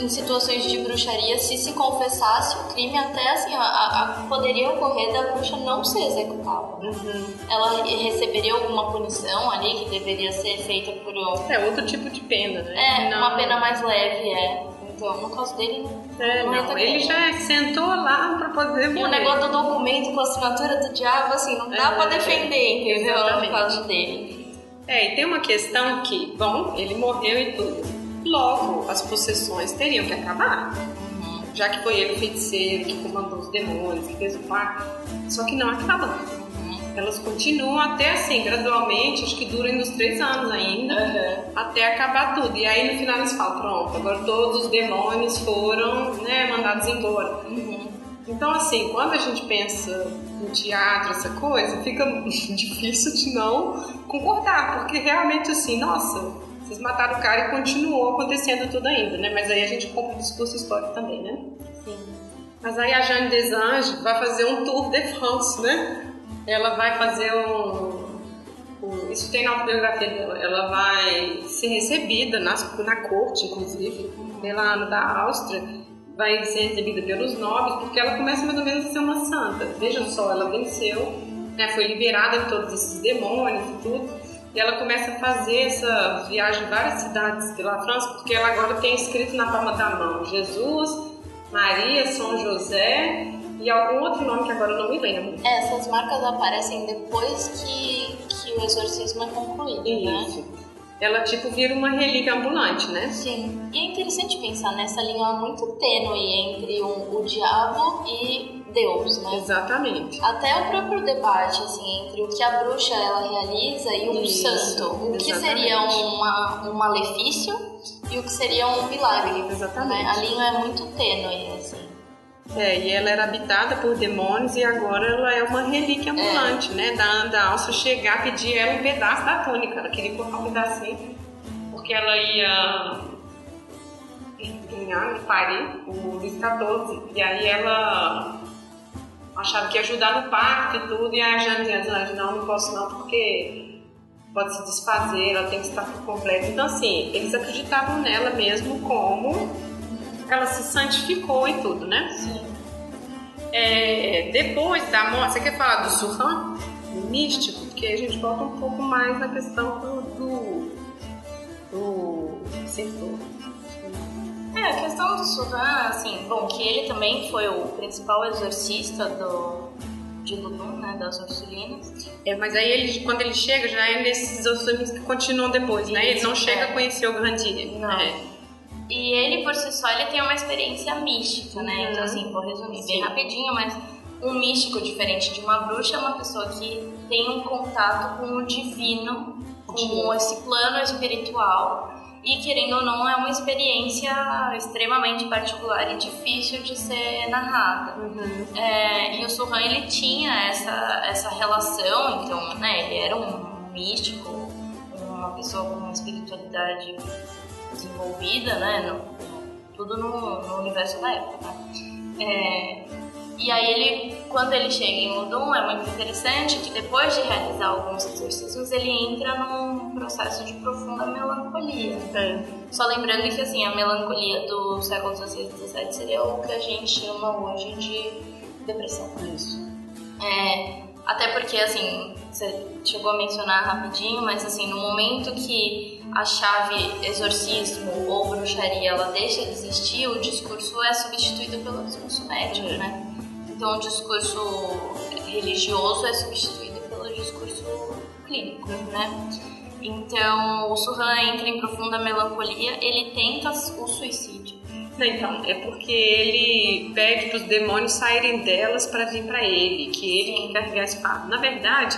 S2: em situações de bruxaria, se se confessasse o crime, até assim, a, a, poderia ocorrer da bruxa não ser executada. Uhum. Ela receberia alguma punição ali que deveria ser feita por
S1: um... É outro tipo de pena, né?
S2: É, não... uma pena mais leve, é. Então, no caso dele,
S1: é, não, não ele já sentou lá pra poder morrer.
S2: E o negócio do documento com a assinatura do diabo, assim, não dá é, pra defender, entendeu? Exatamente. No caso dele.
S1: É, e tem uma questão que, bom, ele morreu e tudo Logo, as possessões teriam que acabar. Uhum. Já que foi ele o feiticeiro que comandou os demônios, que fez o pacto. Só que não acabam. Uhum. Elas continuam até assim, gradualmente, acho que duram uns três anos ainda, uhum. até acabar tudo. E aí no final eles falam, pronto, agora todos os demônios foram né, mandados embora. Uhum. Então, assim, quando a gente pensa no teatro, essa coisa, fica difícil de não concordar, porque realmente, assim, nossa, vocês mataram o cara e continuou acontecendo tudo ainda, né? Mas aí a gente compra o discurso histórico também, né?
S2: Sim.
S1: Mas aí a Jane Desange vai fazer um tour de France, né? Ela vai fazer um, um isso tem na autobiografia dela. Ela vai ser recebida na, na corte, inclusive, pela Ana da Áustria. Vai ser recebida pelos nobres, porque ela começa mais ou menos a ser uma santa. Vejam só, ela venceu, né, foi liberada de todos esses demônios e tudo. E ela começa a fazer essa viagem em várias cidades pela França, porque ela agora tem escrito na palma da mão Jesus, Maria, São José e algum outro nome que agora eu não me lembro.
S2: Essas marcas aparecem depois que, que o exorcismo é concluído, né? Isso. né?
S1: Ela tipo vira uma relíquia ambulante, né?
S2: Sim. E é interessante pensar nessa linha muito tênue entre o, o diabo e Deus, né?
S1: Exatamente.
S2: Até o próprio debate, assim, entre o que a bruxa ela realiza e o Isso, santo. O exatamente. que seria uma, um malefício e o que seria um milagre.
S1: Exatamente. Né?
S2: A linha é muito tênue, assim.
S1: É, e ela era habitada por demônios e agora ela é uma relíquia ambulante, é. né? Da, da Alça chegar pedir ela um pedaço da túnica. Ela queria colocar um pedacinho, porque ela ia ganhar, parir o Luís XIV. E aí ela achava que ia ajudar no parto e tudo, e a Jane dizia, não, não posso não, porque pode se desfazer, ela tem que estar por completo. Então, assim, eles acreditavam nela mesmo como ela se santificou e tudo, né?
S2: Sim.
S1: É, depois da morte, você quer falar do Surran? Místico, porque a gente volta um pouco mais na questão do, do, do setor.
S2: É, a questão do Sudan, assim, bom, que ele também foi o principal exorcista do, de Ludum, né, das Ursulinas.
S1: É, mas aí ele, quando ele chega, já é nesses exorcismos que continuam depois, né? Ele não chega é. a conhecer o Grandier.
S2: Não. É. E ele, por si só, ele tem uma experiência mística, né? Uhum. Então, assim, vou resumir Sim. bem rapidinho, mas um místico diferente de uma bruxa é uma pessoa que tem um contato com o divino, com esse plano espiritual E querendo ou não, é uma experiência extremamente particular e difícil de ser narrada. Uhum. É, e o Surran ele tinha essa, essa relação, então, né, ele era um místico, uma pessoa com uma espiritualidade desenvolvida, né, no, tudo no, no, universo da época. Né? É, e aí ele, quando ele chega em Udum, é muito interessante que depois de realizar alguns exercícios, ele entra num processo de profunda melancolia. É. Só lembrando que assim, a melancolia do século XVI e XVII seria o que a gente chama hoje de depressão. Isso. É, até porque, assim, você chegou a mencionar rapidinho, mas assim, no momento que a chave exorcismo ou bruxaria ela deixa de existir, o discurso é substituído pelo discurso médico, né? Então, o discurso religioso é substituído pelo discurso clínico, né? Então, o Surran entra em profunda melancolia, ele tenta o suicídio.
S1: Então, é porque ele pede para os demônios saírem delas para vir para ele, que ele Sim. quer carregar a espada. Na verdade,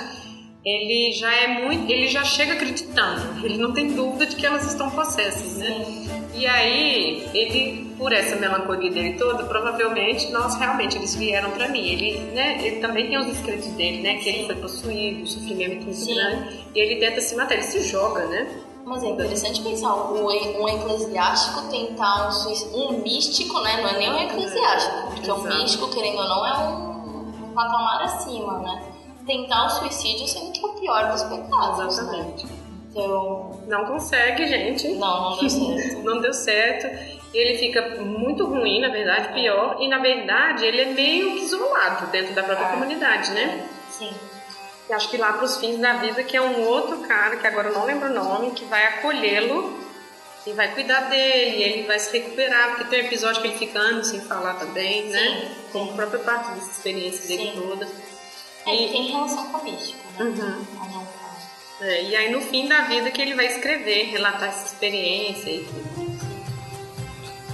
S1: ele já é muito, ele já chega acreditando, ele não tem dúvida de que elas estão possessas, né? Sim. E aí, ele, por essa melancolia dele toda, provavelmente, nós realmente, eles vieram para mim. Ele, né, ele também tem os escritos dele, né, que ele foi possuído, o sofrimento muito Sim. grande, e ele tenta se matar, ele se joga, né?
S2: Mas é interessante pensar, um, um eclesiástico tentar um suicídio, um místico, né, não é nem um eclesiástico, porque Exato. um místico, querendo ou não, é um, um patamar acima, né? Tentar o suicídio sendo que é o pior dos pecados, né? Exatamente. Né? Então.
S1: Não consegue, gente.
S2: Não, não deu certo.
S1: não deu certo. Ele fica muito ruim, na verdade, pior. E na verdade, ele é meio que isolado dentro da própria ah, comunidade, né?
S2: Sim.
S1: E acho que lá para os fins da vida, que é um outro cara, que agora eu não lembro o nome, que vai acolhê-lo e vai cuidar dele, ele vai se recuperar, porque tem um episódio que ele fica anos sem falar também, né? Sim, Como própria parte dessa experiência dele sim. toda.
S2: É, e tem relação com a mística, né? Uhum.
S1: É, e aí no fim da vida que ele vai escrever, relatar essa experiência e tudo.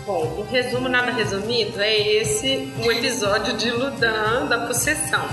S1: Bom, o resumo nada resumido é esse o episódio de Ludan da possessão.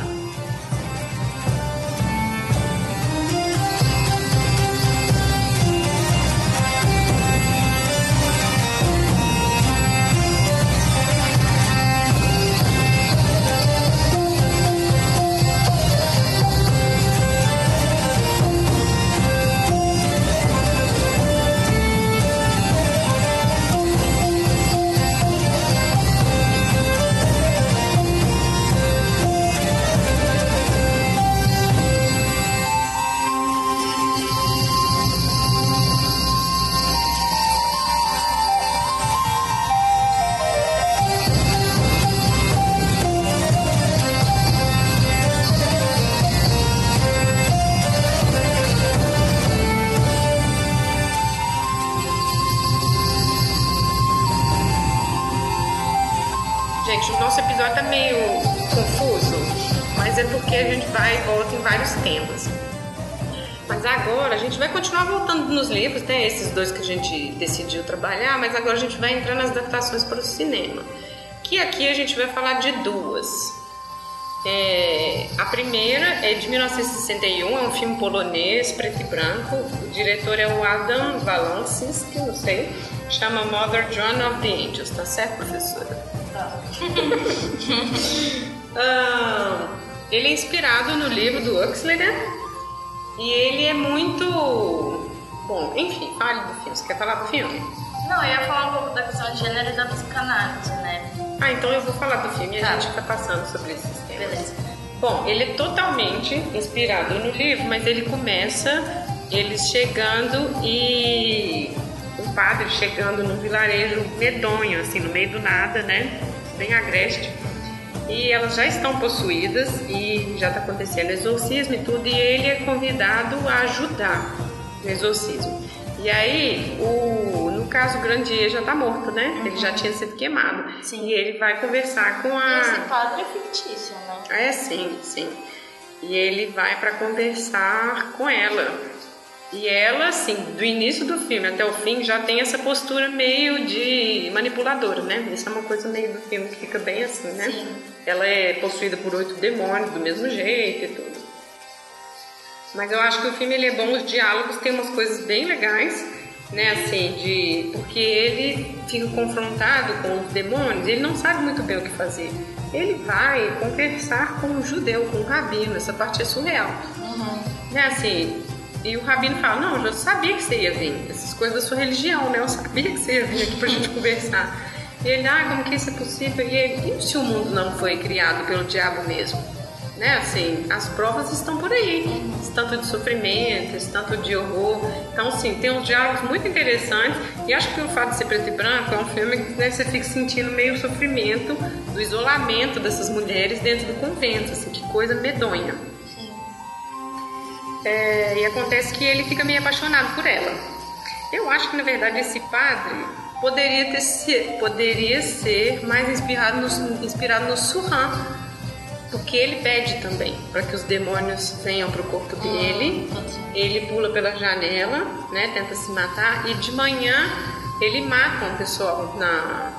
S1: Gente decidiu trabalhar, mas agora a gente vai entrar nas adaptações para o cinema. Que aqui a gente vai falar de duas. É, a primeira é de 1961, é um filme polonês, preto e branco. O diretor é o Adam Walansinski, não sei. Chama Mother John of the Angels, tá certo, professora? Tá. ah, ele é inspirado no livro do Huxley, né? E ele é muito Bom, enfim, fale do filme. Você quer falar do filme?
S2: Não, eu ia falar um pouco da questão de gênero e da psicanálise, né?
S1: Ah, então eu vou falar do filme e tá. a gente fica passando sobre esses temas.
S2: Beleza.
S1: Bom, ele é totalmente inspirado no livro, mas ele começa eles chegando e um padre chegando num vilarejo medonho, assim, no meio do nada, né? Bem agreste. E elas já estão possuídas e já está acontecendo exorcismo e tudo, e ele é convidado a ajudar exorcismo. E aí, o, no caso, o Grandier já está morto, né? Uhum. Ele já tinha sido queimado.
S2: Sim.
S1: E ele vai conversar com a.
S2: E esse padre é fictício, né?
S1: É, sim, sim. E ele vai para conversar com ela. E ela, assim, do início do filme até o fim, já tem essa postura meio de manipuladora, né? Isso é uma coisa meio do filme que fica bem assim, né?
S2: Sim.
S1: Ela é possuída por oito demônios do mesmo jeito e tudo. Mas eu acho que o filme ele é bom, os diálogos tem umas coisas bem legais né, assim, de porque ele fica confrontado com os demônios, ele não sabe muito bem o que fazer. Ele vai conversar com um judeu, com um rabino, essa parte é surreal. Uhum. Né, assim, e o rabino fala: Não, eu sabia que você ia vir, essas coisas da sua religião, né? Eu sabia que você ia vir aqui pra gente conversar. E ele, ah, como que isso é possível? E ele, e se o mundo não foi criado pelo diabo mesmo? Né? Assim, as provas estão por aí, tanto de sofrimento, tanto de horror. Então, sim, tem uns diálogos muito interessantes. E acho que o fato de ser preto e branco é um filme que né, você fica sentindo meio o sofrimento do isolamento dessas mulheres dentro do convento, assim, que coisa medonha. É, e acontece que ele fica meio apaixonado por ela. Eu acho que na verdade esse padre poderia ter poderia ser mais inspirado no, inspirado no Surran, porque ele pede também para que os demônios venham para o corpo dele. Ele pula pela janela, né, tenta se matar e de manhã ele mata um pessoal na,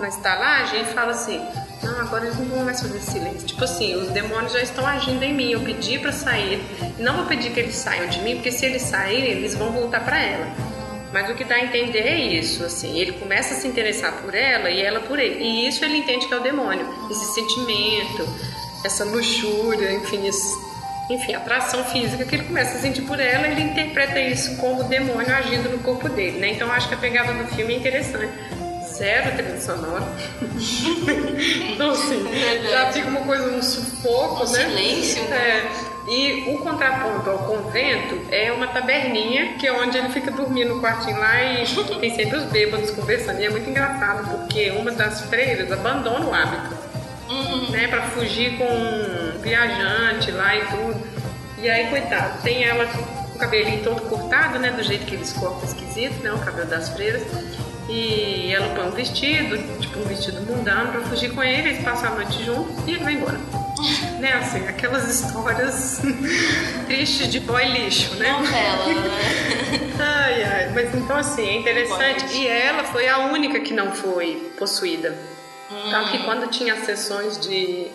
S1: na estalagem e fala assim: Não, agora eles não vão mais fazer silêncio. Tipo assim, os demônios já estão agindo em mim. Eu pedi para sair. Não vou pedir que eles saiam de mim, porque se eles saírem, eles vão voltar para ela. Mas o que dá a entender é isso, assim, ele começa a se interessar por ela e ela por ele. E isso ele entende que é o demônio, esse sentimento, essa luxúria, enfim, esse, enfim, atração física que ele começa a sentir por ela, ele interpreta isso como o demônio agindo no corpo dele, né? Então acho que a pegada do filme é interessante. Zero trilha sonora. então, assim, é já fica uma coisa, um sufoco, um
S2: né? Silêncio. Né?
S1: É. E o contraponto ao convento é uma taberninha, que é onde ele fica dormindo no quartinho lá e tem sempre os bêbados conversando. E é muito engraçado, porque uma das freiras abandona o hábito, uhum. né, para fugir com um viajante lá e tudo. E aí, coitado, tem ela com o cabelinho todo cortado, né, do jeito que eles cortam esquisito, né, o cabelo das freiras. E ela põe um vestido, tipo um vestido mundano, pra fugir com ele, eles passam a noite juntos e ele vai embora né, assim, aquelas histórias tristes de boy lixo, né?
S2: Novela, né?
S1: ai, ai, mas então assim, é interessante. E ela foi a única que não foi possuída. Hum. Tanto que quando tinha sessões de,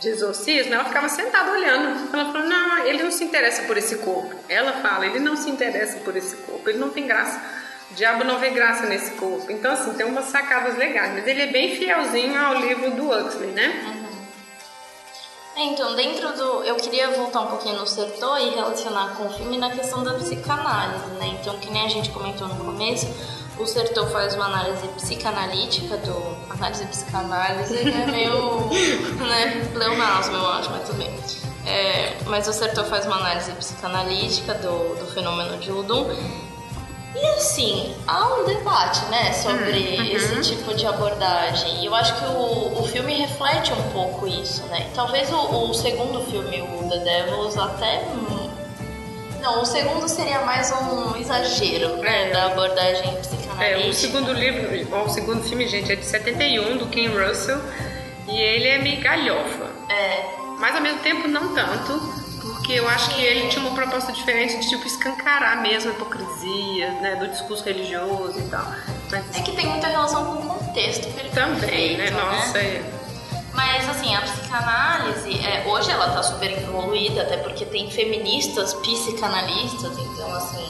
S1: de exorcismo, ela ficava sentada olhando. Ela falou, não, ele não se interessa por esse corpo. Ela fala, ele não se interessa por esse corpo, ele não tem graça. O diabo não vê graça nesse corpo. Então, assim, tem umas sacadas legais. Mas ele é bem fielzinho ao livro do Huxley, né? Uhum.
S2: É, então, dentro do. Eu queria voltar um pouquinho no setor e relacionar com o filme na questão da psicanálise, né? Então, que nem a gente comentou no começo, o Sertor faz uma análise psicanalítica do. Análise psicanálise é meio. né? Pleonasmo, eu acho, mas tudo bem. É, mas o Sertor faz uma análise psicanalítica do, do fenômeno de Ludum e assim, há um debate, né, sobre uhum. esse tipo de abordagem. E eu acho que o, o filme reflete um pouco isso, né? Talvez o, o segundo filme, o The Devils, até. Não, o segundo seria mais um exagero, né, é. da abordagem psicanalítica.
S1: É, o segundo livro, o segundo filme, gente, é de 71, do Ken Russell, e ele é meio galhofa.
S2: É.
S1: Mas ao mesmo tempo não tanto, porque eu acho que ele tinha uma proposta diferente de tipo escancarar mesmo a hipocrisia, né, do discurso religioso e tal.
S2: Mas... É que tem muita relação com o contexto que ele
S1: Também,
S2: né?
S1: feito, né? Nossa,
S2: é. Mas assim, a psicanálise, é, hoje ela tá super evoluída, até porque tem feministas psicanalistas, então assim,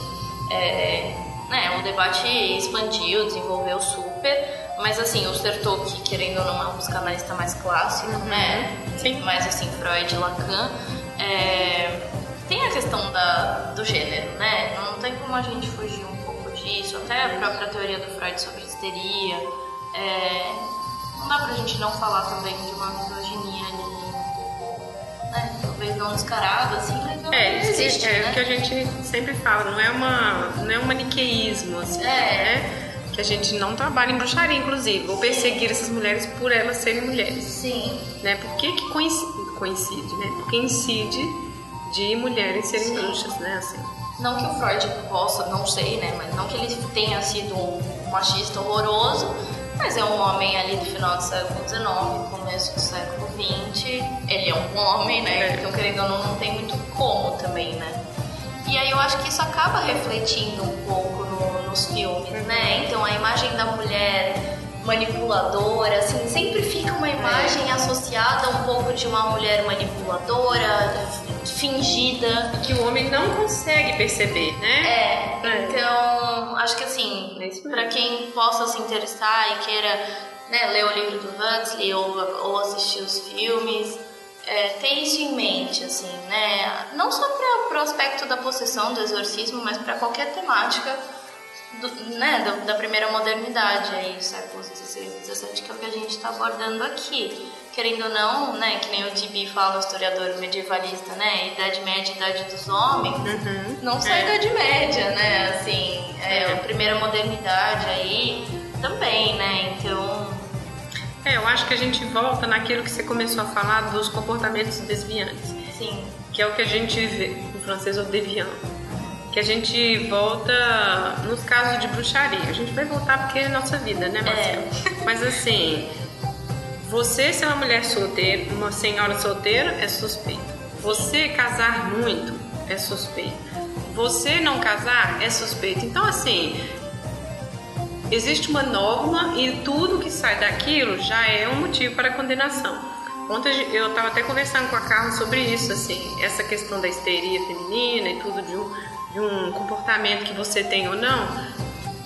S2: é, né, o debate expandiu, desenvolveu super. Mas assim, o Sertok, querendo ou não, é um psicanalista mais clássico, uhum. né?
S1: Sim.
S2: Mais assim, Freud Lacan. É, tem a questão da, do gênero, né? Não tem como a gente fugir um pouco disso. Até a própria teoria do Freud sobre histeria. É, não dá pra gente não falar também de uma misoginia ali. Né? Talvez não descarada, assim, mas não
S1: é,
S2: existe.
S1: É,
S2: né?
S1: o que a gente sempre fala, não é, uma, não é um maniqueísmo, assim, é. né? que a gente não trabalha em bruxaria, inclusive, ou perseguir essas mulheres por elas serem mulheres.
S2: Sim.
S1: Né? Por que, que coincide? Coincide, né? Porque incide de mulheres serem Sim. bruxas, né? Assim.
S2: Não que o Freud possa, não sei, né? Mas não que ele tenha sido um machista horroroso, mas é um homem ali do final do século XIX, começo do século XX. Ele é um homem, né? É. Então, querendo ou não, não tem muito como também, né? E aí eu acho que isso acaba refletindo um pouco no, nos filmes, né? Então a imagem da mulher manipuladora, assim, sempre fica uma imagem associada a um pouco de uma mulher manipuladora, fingida.
S1: Que o homem não consegue perceber, né?
S2: É, é. então acho que assim, é para quem possa se interessar e queira né, ler o livro do Huxley ou, ou assistir os filmes, é, ter isso em mente, assim, né? Não só para o aspecto da possessão, do exorcismo, mas para qualquer temática do, né, do, da primeira modernidade, aí, séculos 16 e 17, que é o que a gente está abordando aqui. Querendo ou não, né, que nem o Tibi fala, o historiador medievalista, né, Idade Média, Idade dos Homens, uhum. não só a é. Idade Média, né, assim, é, é. a primeira modernidade aí também, né, então...
S1: É, eu acho que a gente volta naquilo que você começou a falar dos comportamentos desviantes.
S2: Sim.
S1: Que é o que a gente vê, no francês, o deviant que a gente volta nos casos de bruxaria. A gente vai voltar porque é nossa vida, né, Marcelo? É. Mas assim, você ser uma mulher solteira, uma senhora solteira, é suspeito. Você casar muito é suspeito. Você não casar é suspeito. Então, assim, existe uma norma e tudo que sai daquilo já é um motivo para condenação. Ontem eu estava até conversando com a Carla sobre isso, assim, essa questão da histeria feminina e tudo de um, de um comportamento que você tem ou não.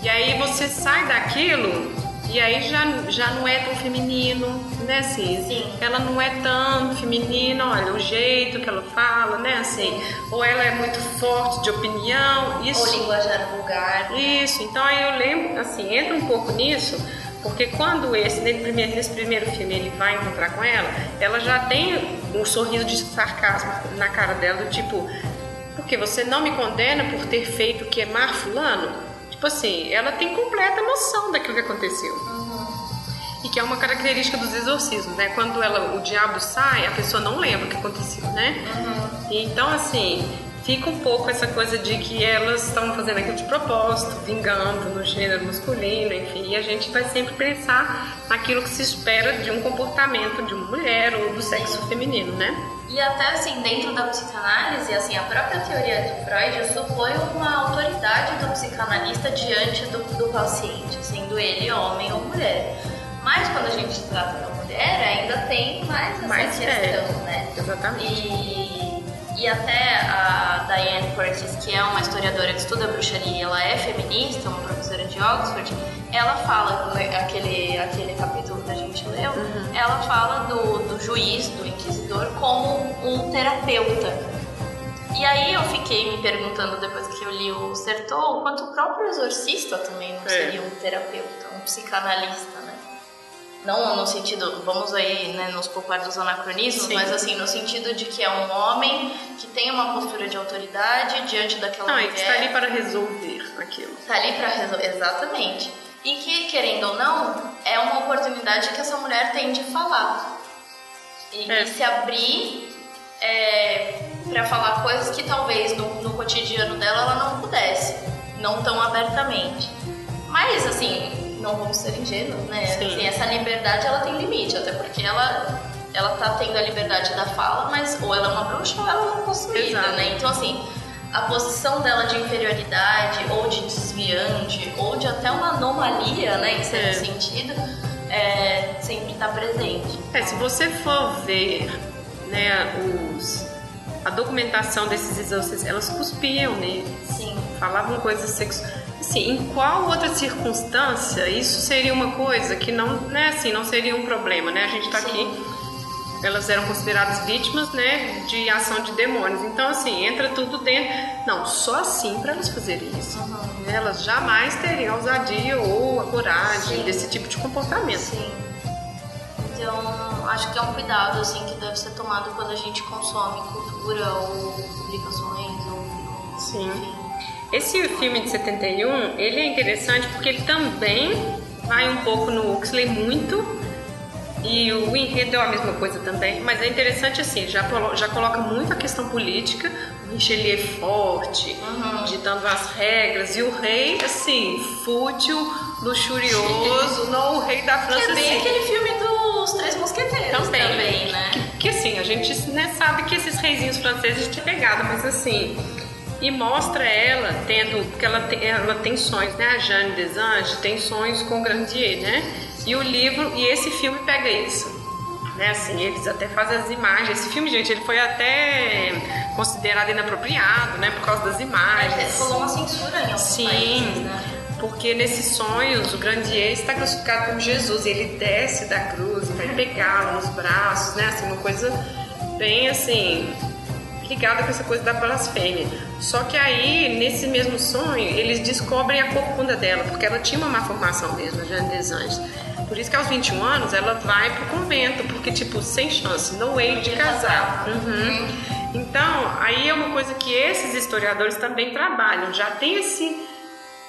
S1: E aí você sai daquilo e aí já, já não é tão feminino, né? Assim,
S2: Sim.
S1: ela não é tão feminina, olha, o jeito que ela fala, né? Assim, ou ela é muito forte de opinião. Isso,
S2: ou linguajar vulgar.
S1: Isso, então aí eu lembro, assim, entra um pouco nisso, porque quando esse, primeiro, nesse primeiro filme ele vai encontrar com ela, ela já tem um sorriso de sarcasmo na cara dela, do tipo, porque você não me condena por ter feito queimar fulano? Tipo assim, ela tem completa noção daquilo que aconteceu. Uhum. E que é uma característica dos exorcismos, né? Quando ela, o diabo sai, a pessoa não lembra o que aconteceu, né? Uhum. Então, assim, fica um pouco essa coisa de que elas estão fazendo aquilo de propósito, vingando no gênero masculino, enfim, e a gente vai sempre pensar naquilo que se espera de um comportamento de uma mulher ou do sexo feminino, né?
S2: E até assim, dentro da psicanálise, assim, a própria teoria de Freud supõe uma autoridade do psicanalista diante do, do paciente, sendo ele homem ou mulher. Mas quando a gente trata da mulher, ainda tem mais essa mais questão, é. né?
S1: Exatamente.
S2: E e até a Diane Curtis, que é uma historiadora que estuda bruxaria, ela é feminista, uma professora de Oxford, ela fala, aquele, aquele capítulo que a gente leu, uhum. ela fala do, do juiz, do inquisidor, como um terapeuta. E aí eu fiquei me perguntando, depois que eu li o Sertor, quanto o próprio exorcista também não é. seria um terapeuta, um psicanalista, né? Não no sentido, vamos aí né, nos poupar dos anacronismos, Sim. mas assim, no sentido de que é um homem que tem uma postura de autoridade diante daquela
S1: não,
S2: mulher.
S1: Não, está ali para resolver aquilo.
S2: Está ali para resolver, exatamente. E que, querendo ou não, é uma oportunidade que essa mulher tem de falar. E, é. e se abrir é, para falar coisas que talvez no, no cotidiano dela ela não pudesse, não tão abertamente. Mas, assim, não vamos ser ingênuos, né? Assim, essa liberdade ela tem limite, até porque ela ela tá tendo a liberdade da fala, mas ou ela é uma bruxa ou ela é possuída, né? Então assim, a posição dela de inferioridade ou de desviante ou de até uma anomalia, né, em certo é. sentido, é, sempre está presente.
S1: É, se você for ver, né, os a documentação desses exorcismos, elas cuspiam nele.
S2: Sim.
S1: Falavam coisas sexuais Sim, em qual outra circunstância isso seria uma coisa que não, né, assim, não seria um problema, né? A gente está aqui, elas eram consideradas vítimas, né, de ação de demônios. Então, assim, entra tudo dentro. Não, só assim para elas fazerem isso. Uhum. Elas jamais teriam a ousadia ou a coragem Sim. desse tipo de comportamento.
S2: Sim. Então, acho que é um cuidado assim que deve ser tomado quando a gente consome cultura ou publicações ou
S1: Sim. Enfim. Esse filme de 71, ele é interessante porque ele também vai um pouco no Huxley muito e o enredo é a mesma coisa também, mas é interessante assim, já, já coloca muito a questão política, o Richelieu é forte, uhum. ditando as regras, e o rei, assim, fútil, luxurioso, não o rei da França. Que
S2: é bem
S1: assim.
S2: aquele filme dos Três Mosqueteiros também, também né?
S1: Que, que, assim, a gente né, sabe que esses reizinhos franceses têm pegado, mas assim e mostra ela tendo, porque ela tem, ela tem sonhos, né? A Jeanne Desange tem sonhos com Grandier, né? E o livro, e esse filme pega isso. né? Assim, eles até fazem as imagens. Esse filme, gente, ele foi até considerado inapropriado, né? Por causa das imagens.
S2: Rolou uma censura em
S1: Sim.
S2: países, né?
S1: Porque nesses sonhos o grande ex está crucificado como Jesus e ele desce da cruz e vai pegá-lo nos braços, né? Assim, uma coisa bem assim ligada com essa coisa da blasfêmia. Só que aí, nesse mesmo sonho, eles descobrem a corcunda dela, porque ela tinha uma má formação mesmo, a Jane Anjos. Por isso que aos 21 anos ela vai pro convento, porque, tipo, sem chance, no way de casar. Uhum. Então, aí é uma coisa que esses historiadores também trabalham, já tem esse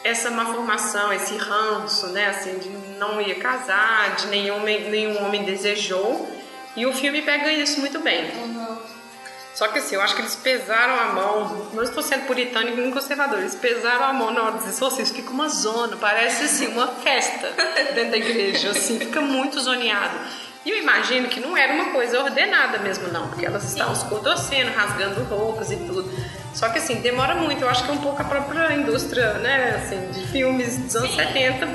S1: essa má formação, esse ranço, né, assim, de não ia casar, de nenhum, nenhum homem desejou, e o filme pega isso muito bem. Só que assim, eu acho que eles pesaram a mão, não estou sendo puritano e nem conservador, eles pesaram a mão na hora dos exorcismos, fica uma zona, parece assim, uma festa dentro da igreja, assim, fica muito zoneado. E eu imagino que não era uma coisa ordenada mesmo, não, porque elas estavam se contorcendo, rasgando roupas e tudo. Só que assim, demora muito, eu acho que é um pouco a própria indústria, né, assim, de filmes dos anos 70.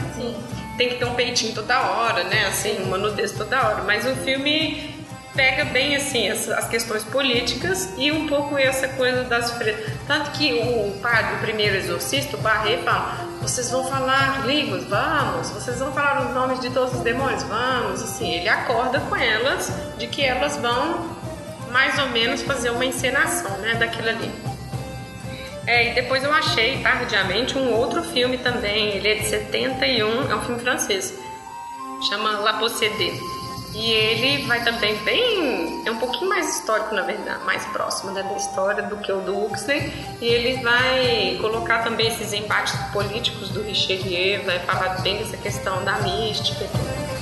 S1: Tem que ter um peitinho toda hora, né, assim, uma nudez toda hora. Mas o filme pega bem assim as, questões políticas e um pouco essa coisa das. Tanto que o padre, o primeiro exorcista, o Barré, fala: vocês vão falar línguas? Vamos. Vocês vão falar os nomes de todos os demônios? Vamos. Assim, ele acorda com elas de que elas vão mais ou menos fazer uma encenação né, daquilo ali. É, e depois eu achei, tardiamente, um outro filme também. Ele é de 71, é um filme francês. Chama La Possédée. E ele vai também bem. É um pouquinho mais histórico, na verdade, mais próximo né, da história do que o do Huxley. E ele vai colocar também esses embates políticos do Richelieu, vai falar bem dessa questão da mística e tudo.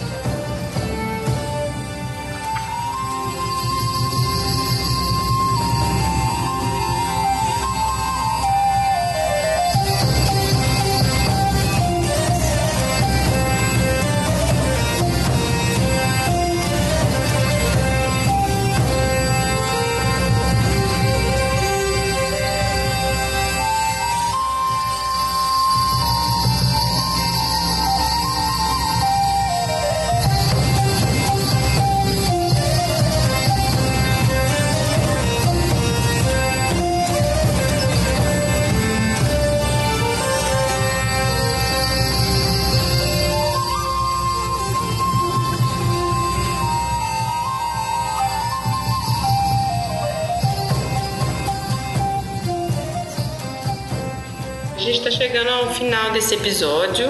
S1: Desse episódio.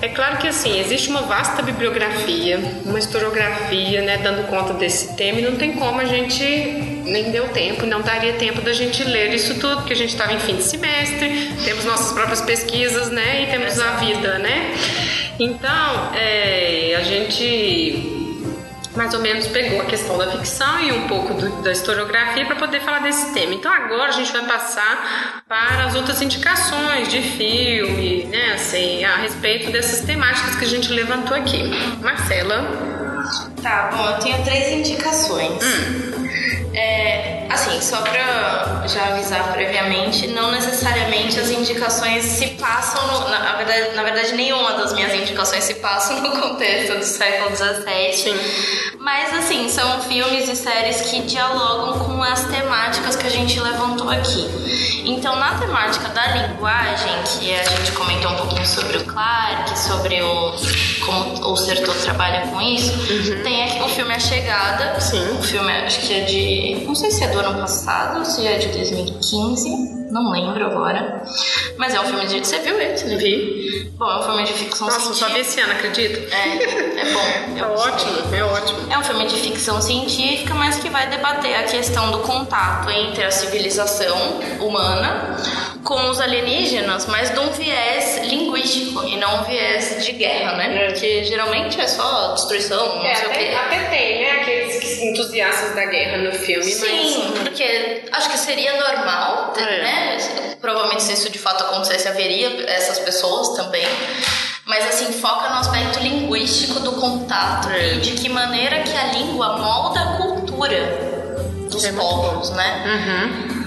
S1: É claro que assim, existe uma vasta bibliografia, uma historiografia, né, dando conta desse tema e não tem como a gente nem deu tempo, não daria tempo da gente ler isso tudo, porque a gente estava em fim de semestre, temos nossas próprias pesquisas, né, e temos a vida, né? Então, é, a gente mais ou menos pegou a questão da ficção e um pouco do, da historiografia para poder falar desse tema. Então agora a gente vai passar para as outras indicações de filme, né, assim, a respeito dessas temáticas que a gente levantou aqui. Marcela.
S2: Tá, bom, eu tenho três indicações. É, assim, só pra já avisar previamente, não necessariamente as indicações se passam no, na, verdade, na verdade, nenhuma das minhas indicações se passam no contexto do século XVII. Mas assim, são filmes e séries que dialogam com as temáticas que a gente levantou aqui. Então, na temática da linguagem, que a gente comentou um pouquinho sobre o Clark, sobre o como o Sertor trabalha com isso, tem aqui o filme A Chegada.
S1: Sim.
S2: O filme acho que é de. Não sei se é do ano passado ou se é de 2015. Não lembro agora. Mas é um filme de. Você viu ele? Você viu?
S1: Vi.
S2: Bom, é um filme de ficção
S1: Nossa, eu só vi
S2: científica.
S1: esse ano, acredito.
S2: É, é bom.
S1: É
S2: Eu gostei.
S1: ótimo, é ótimo.
S2: É um filme de ficção científica, mas que vai debater a questão do contato entre a civilização humana com os alienígenas, mas de um viés linguístico e não um viés de guerra, né?
S1: É.
S2: Porque geralmente é só destruição, não
S1: É,
S2: sei o quê.
S1: até, até tem, né, aqueles que- entusiastas da guerra no filme,
S2: Sim,
S1: mas...
S2: porque acho que seria normal,
S1: É.
S2: né? Provavelmente se isso de fato acontecesse, haveria essas pessoas também. Mas assim, foca no aspecto linguístico do contato
S1: É.
S2: e de que maneira que a língua molda a cultura dos
S1: É
S2: povos, né?
S1: Uhum.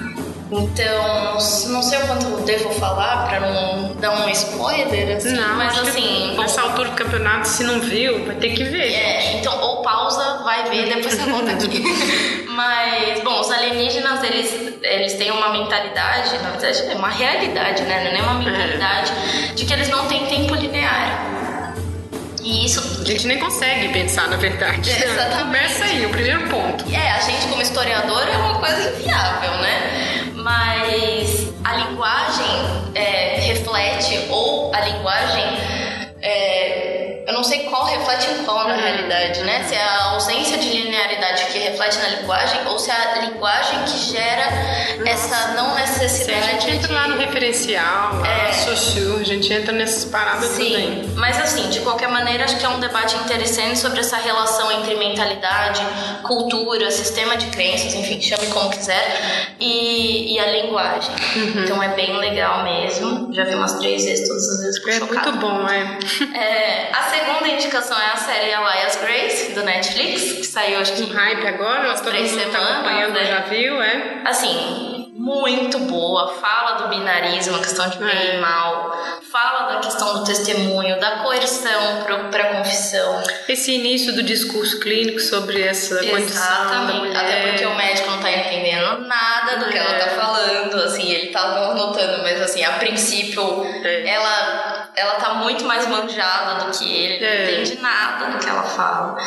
S2: Então, não sei o quanto eu devo falar pra não dar um spoiler, assim,
S1: Não,
S2: mas assim. bom,
S1: nessa altura do campeonato, se não viu, vai ter que ver.
S2: é, então, ou pausa, vai ver, depois você volta aqui. Mas, bom, os alienígenas, eles, eles têm uma mentalidade, na verdade, é uma realidade, né? Não é nem uma mentalidade, de que eles não têm tempo linear. E isso
S1: A gente nem consegue pensar, na verdade.
S2: É, exatamente.
S1: Começa aí, o primeiro ponto.
S2: É, a gente como historiador é uma coisa inviável, né? Mas a linguagem é, reflete, ou a linguagem. é, não sei qual reflete em qual na realidade, né? Se é a ausência de linearidade que reflete na linguagem ou se é a linguagem que gera essa não
S1: Se a
S2: necessidade
S1: gente entra
S2: de...
S1: lá no referencial,
S2: É.
S1: a Sochu, a gente entra nessas paradas também.
S2: Sim, mas assim, de qualquer maneira, acho que é um debate interessante sobre essa relação entre mentalidade, cultura, sistema de crenças, enfim, chame como quiser, e, e a linguagem.
S1: Uhum.
S2: Então é bem legal mesmo. Já vi umas três vezes, todas as vezes
S1: É
S2: chocada.
S1: muito bom, é.
S2: É, a segunda indicação é a série Elias Grace, do Netflix, que saiu acho que
S1: Um hype agora,
S2: Umas
S1: todo mundo tá
S2: semanas,
S1: acompanhando,
S2: né?
S1: já viu, é?
S2: assim, muito boa. Fala do binarismo, a questão de bem
S1: É.
S2: e mal. Fala da questão do testemunho, da coerção para confissão.
S1: Esse início do discurso clínico sobre essa condição da
S2: Exatamente.
S1: mulher.
S2: Até porque o médico não tá entendendo nada do que ela tá
S1: É.
S2: falando, assim, ele tá notando, mas assim, a princípio,
S1: É.
S2: ela, ela tá muito mais manjada do que ele,
S1: É.
S2: não entende nada do que ela fala.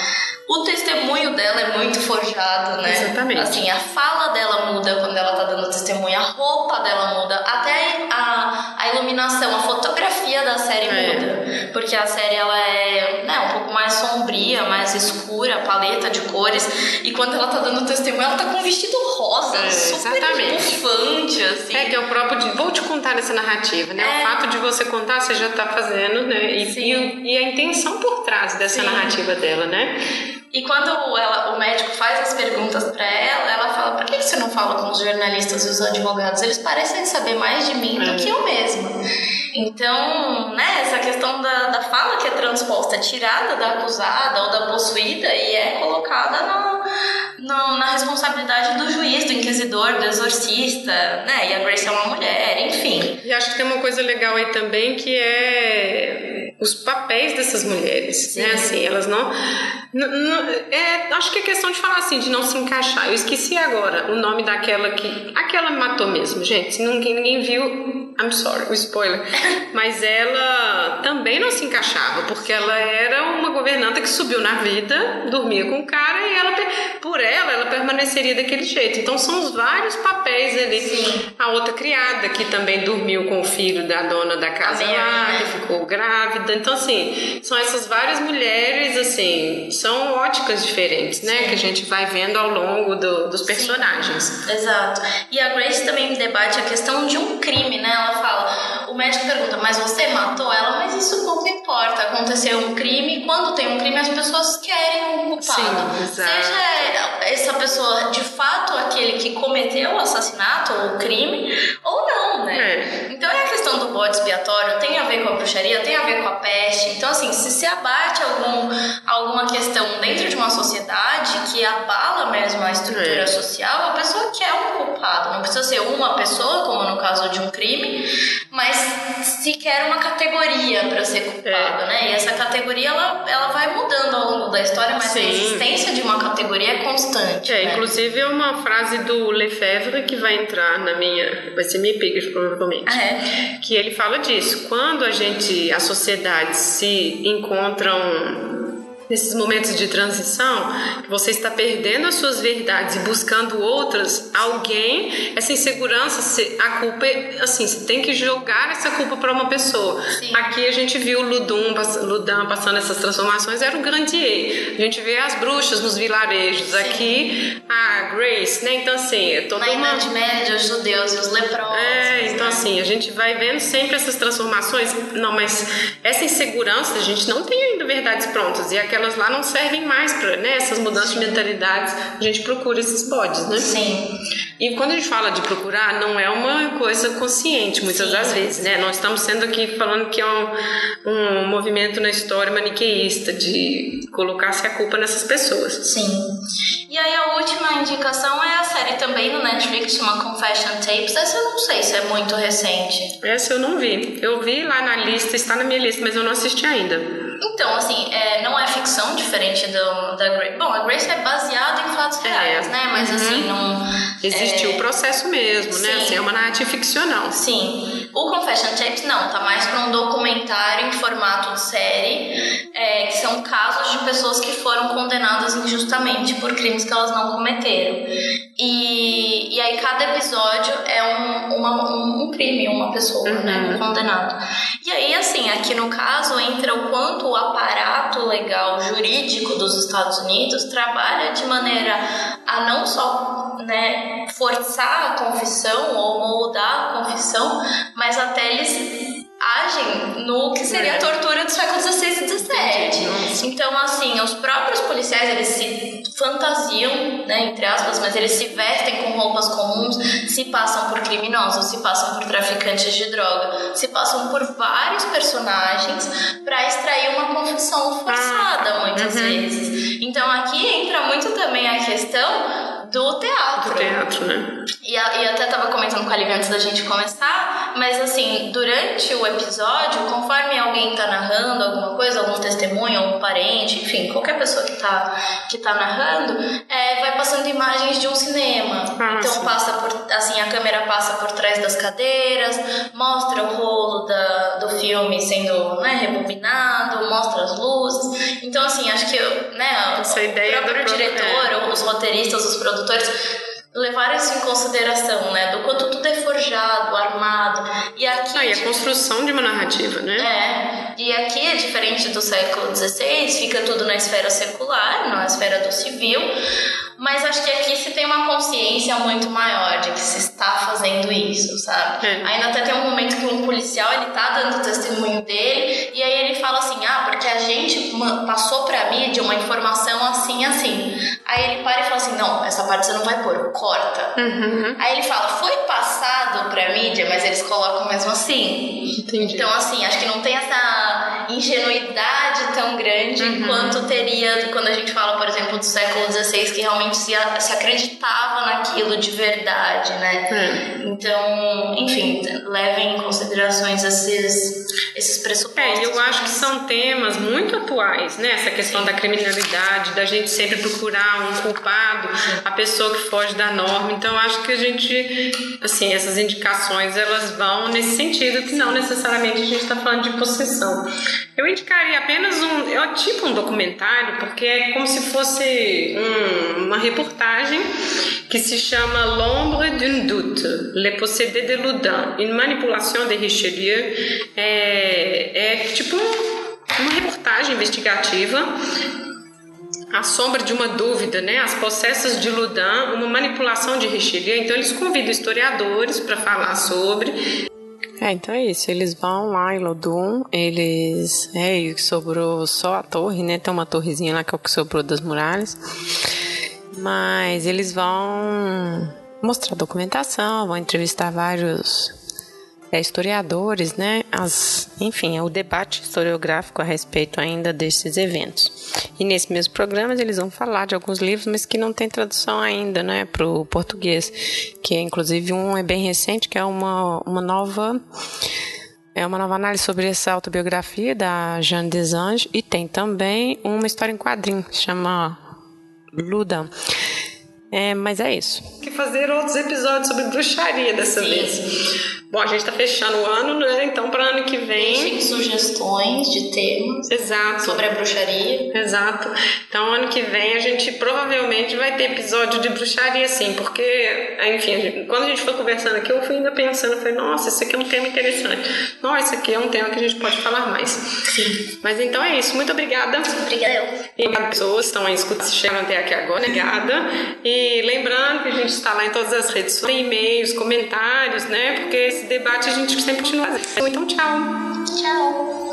S2: O testemunho dela é muito forjado, né?
S1: Exatamente.
S2: Assim, a fala dela muda quando ela tá dando testemunho, a roupa dela muda, até a, a iluminação, a fotografia da série
S1: É.
S2: muda. Porque a série ela é né, um pouco mais sombria, mais escura, paleta de cores. E quando ela tá dando testemunho, ela tá com um vestido rosa,
S1: É,
S2: super bufante, assim.
S1: É que é o próprio de, vou te contar essa narrativa, né?
S2: É.
S1: O fato de você contar, você já tá fazendo, né? E,
S2: Sim.
S1: e, e a intenção por trás dessa
S2: Sim.
S1: narrativa dela, né?
S2: E quando ela, o médico faz as perguntas pra ela, ela fala: por que você não fala com os jornalistas e os advogados? Eles parecem saber mais de mim
S1: É.
S2: do que eu mesma. Então, né, essa questão da, da fala que é transposta, é tirada da acusada ou da possuída e é colocada na, na, na responsabilidade do juiz, do inquisidor, do exorcista, né? E a Grace é uma mulher, enfim.
S1: E acho que tem uma coisa legal aí também que é os papéis dessas mulheres, né? Assim, elas não, n- n- é, acho que é questão de falar assim, de não se encaixar. Eu esqueci agora o nome daquela que, aquela matou mesmo, gente. Se ninguém, ninguém viu, I'm sorry, o spoiler. Mas ela também não se encaixava, porque ela era uma governanta que subiu na vida, dormia com o cara e ela, por ela, ela permaneceria daquele jeito. Então são os vários papéis ali.
S2: Sim.
S1: A outra criada que também dormiu com o filho da dona da casa lá,
S2: né?
S1: que ficou grávida. Então, assim, são essas várias mulheres, assim, são óticas diferentes, né? Que a gente vai vendo ao longo do- dos personagens.
S2: Exato. E a Grace também debate a questão de um crime, né? Ela fala, o médico pergunta, mas você matou ela? Mas isso pouco importa. Aconteceu um crime, quando tem um crime as pessoas querem um culpado.
S1: Sim.
S2: Seja essa pessoa de fato aquele que cometeu o assassinato ou o crime, ou não, né?
S1: É.
S2: Então é a questão do bode expiatório, tem a ver com a bruxaria, tem a ver com a peste. Então, assim, se se abate algum, alguma questão dentro de uma sociedade que abala mesmo a estrutura
S1: É.
S2: social, a pessoa quer um culpado. Não precisa ser uma pessoa, como no caso de um crime, mas se quer uma categoria para ser culpado,
S1: É.
S2: né? E essa categoria ela, ela vai mudando ao longo da história, mas a
S1: Sim.
S2: existência de uma categoria é constante.
S1: É,
S2: né?
S1: inclusive é uma frase do Lefebvre que vai entrar na minha. Vai ser minha epígrafe, provavelmente.
S2: Ah, é?
S1: que ele fala disso. Quando a gente, as sociedades se encontram nesses momentos de transição, que você está perdendo as suas verdades e buscando outras, alguém, essa insegurança, se- a culpa, é- assim, você tem que jogar essa culpa para uma pessoa.
S2: Sim.
S1: Aqui a gente viu o Ludum, Ludum passando essas transformações, era o Grandier. A gente vê as bruxas nos vilarejos. Aqui, a Grace, né? Então, assim, é toda
S2: Na
S1: uma...
S2: Idade Média, os judeus e os leprosos.
S1: É, então
S2: né?
S1: assim, a gente vai vendo sempre essas transformações. Não, mas essa insegurança, a gente não tem ainda verdades prontas. E aquelas lá não servem mais para né, essas mudanças de mentalidades. A gente procura esses bodes, né?
S2: Sim.
S1: E quando a gente fala de procurar, não é uma coisa consciente, muitas das vezes, né? Nós estamos sendo aqui falando que é um, um movimento na história maniqueísta, de colocar-se a culpa nessas pessoas.
S2: Sim. E aí a última indicação é a série série também no Netflix, chama Confession Tapes. Essa eu não sei se é muito recente.
S1: Essa eu não vi. Eu vi lá na lista, está na minha lista, mas eu não assisti ainda.
S2: Então, assim, é, não é ficção diferente do, da Grace. Bom, a Grace é baseada em fatos é. reais, né? Mas uhum. assim, não.
S1: Existiu é... o processo mesmo, né? Sim. né? Assim, é uma narrativa ficcional.
S2: Sim. O Confession Tapes não, tá mais para um documentário em formato de série, é, que são casos de pessoas que foram condenadas injustamente por crimes que elas não cometeram. E, e aí cada episódio é um, uma, um, um crime, uma pessoa, né? uhum. né? Um condenado. E aí, assim, aqui no caso entra o quanto o aparato legal jurídico dos Estados Unidos trabalha de maneira a não só né, forçar a confissão ou moldar a confissão, mas até eles agem no que seria a tortura do século XVI e XVII. Então, assim, os próprios policiais, eles se fantasiam, né, entre aspas, mas eles se vestem com roupas comuns, se passam por criminosos, se passam por traficantes de droga, se passam por vários personagens para extrair uma confissão forçada, ah, muitas uhum. vezes. Então, aqui entra muito também a questão do teatro.
S1: Do teatro, né?
S2: E, a, e até tava comentando com a Lívia antes da gente começar, mas assim, durante o episódio, conforme alguém tá narrando alguma coisa, algum testemunho, algum parente, enfim, qualquer pessoa que tá, que tá narrando, é, vai passando imagens de um cinema. Ah, então sim. passa por, assim, a câmera passa por trás das cadeiras, mostra o rolo da, do filme sendo né, rebobinado, mostra as luzes. Então, assim, acho que né, Essa o ideia próprio diretor, é. os roteiristas, os produtores levar isso em consideração, né? Do quanto tudo é forjado, armado.
S1: E aqui. Ah, e a construção de uma narrativa, né?
S2: É. E aqui é diferente do século XVI, fica tudo na esfera secular, na esfera do civil. Mas acho que aqui se tem uma consciência muito maior de que se está fazendo isso, sabe? É. Ainda até tem um momento que um policial ele tá dando o testemunho dele e aí ele fala assim: "Ah, a gente passou para mídia uma informação assim assim". Aí ele para e fala assim: "Não, essa parte você não vai pôr, corta". Uhum. Aí ele fala: "Foi passado para mídia, mas eles colocam mesmo assim". Entendi. Então assim, acho que não tem essa ingenuidade tão grande uhum. quanto teria quando a gente fala, por exemplo, do século XVI que realmente se, se acreditava naquilo de verdade, né? É. Então, enfim, levem em considerações esses, esses pressupostos.
S1: É, eu acho que são temas muito atuais, né? Essa questão Sim. da criminalidade, da gente sempre procurar um culpado, a pessoa que foge da norma. Então, acho que a gente, assim, essas indicações, elas vão nesse sentido que não necessariamente a gente está falando de possessão. Eu indicaria apenas um, é tipo um documentário, porque é como se fosse um, uma reportagem que se chama L'ombre d'un doute, Le possédé de Loudun, une manipulation de Richelieu. É, é tipo uma reportagem investigativa a sombra de uma dúvida, né? As possessas de Loudun, uma manipulação de Richelieu. Então eles convidam historiadores para falar sobre.
S3: É, então é isso. Eles vão lá em Lodum, eles. É, sobrou só a torre, né? Tem uma torrezinha lá que é o que sobrou das muralhas. Mas eles vão mostrar documentação, vão entrevistar vários é, historiadores, né? As, enfim, é o debate historiográfico a respeito ainda desses eventos. E nesse mesmo programa eles vão falar de alguns livros, mas que não tem tradução ainda, né, para o português. Que é, inclusive um é bem recente, que é uma, uma nova é uma nova análise sobre essa autobiografia da Jeanne Desange e tem também uma história em quadrinho que chama Luda. É, mas é isso.
S1: Que fazer outros episódios sobre bruxaria dessa Sim. vez. Bom, a gente está fechando o ano, né? Então, para ano que vem.
S2: Deixem sugestões de temas.
S1: Exato.
S2: Sobre a bruxaria.
S1: Exato. Então, ano que vem a gente provavelmente vai ter episódio de bruxaria, sim, porque, enfim, a gente, quando a gente foi conversando aqui, eu fui ainda pensando, falei, nossa, esse aqui é um tema interessante. Nossa, esse aqui é um tema que a gente pode falar mais.
S2: Sim.
S1: Mas então é isso. Muito obrigada.
S2: Obrigada eu.
S1: E as pessoas estão aí escutando, chegam até aqui agora. Obrigada. E lembrando que a gente está lá em todas as redes, e-mails, comentários, né? Porque esse debate a gente sempre continua. Então, tchau.
S2: Tchau.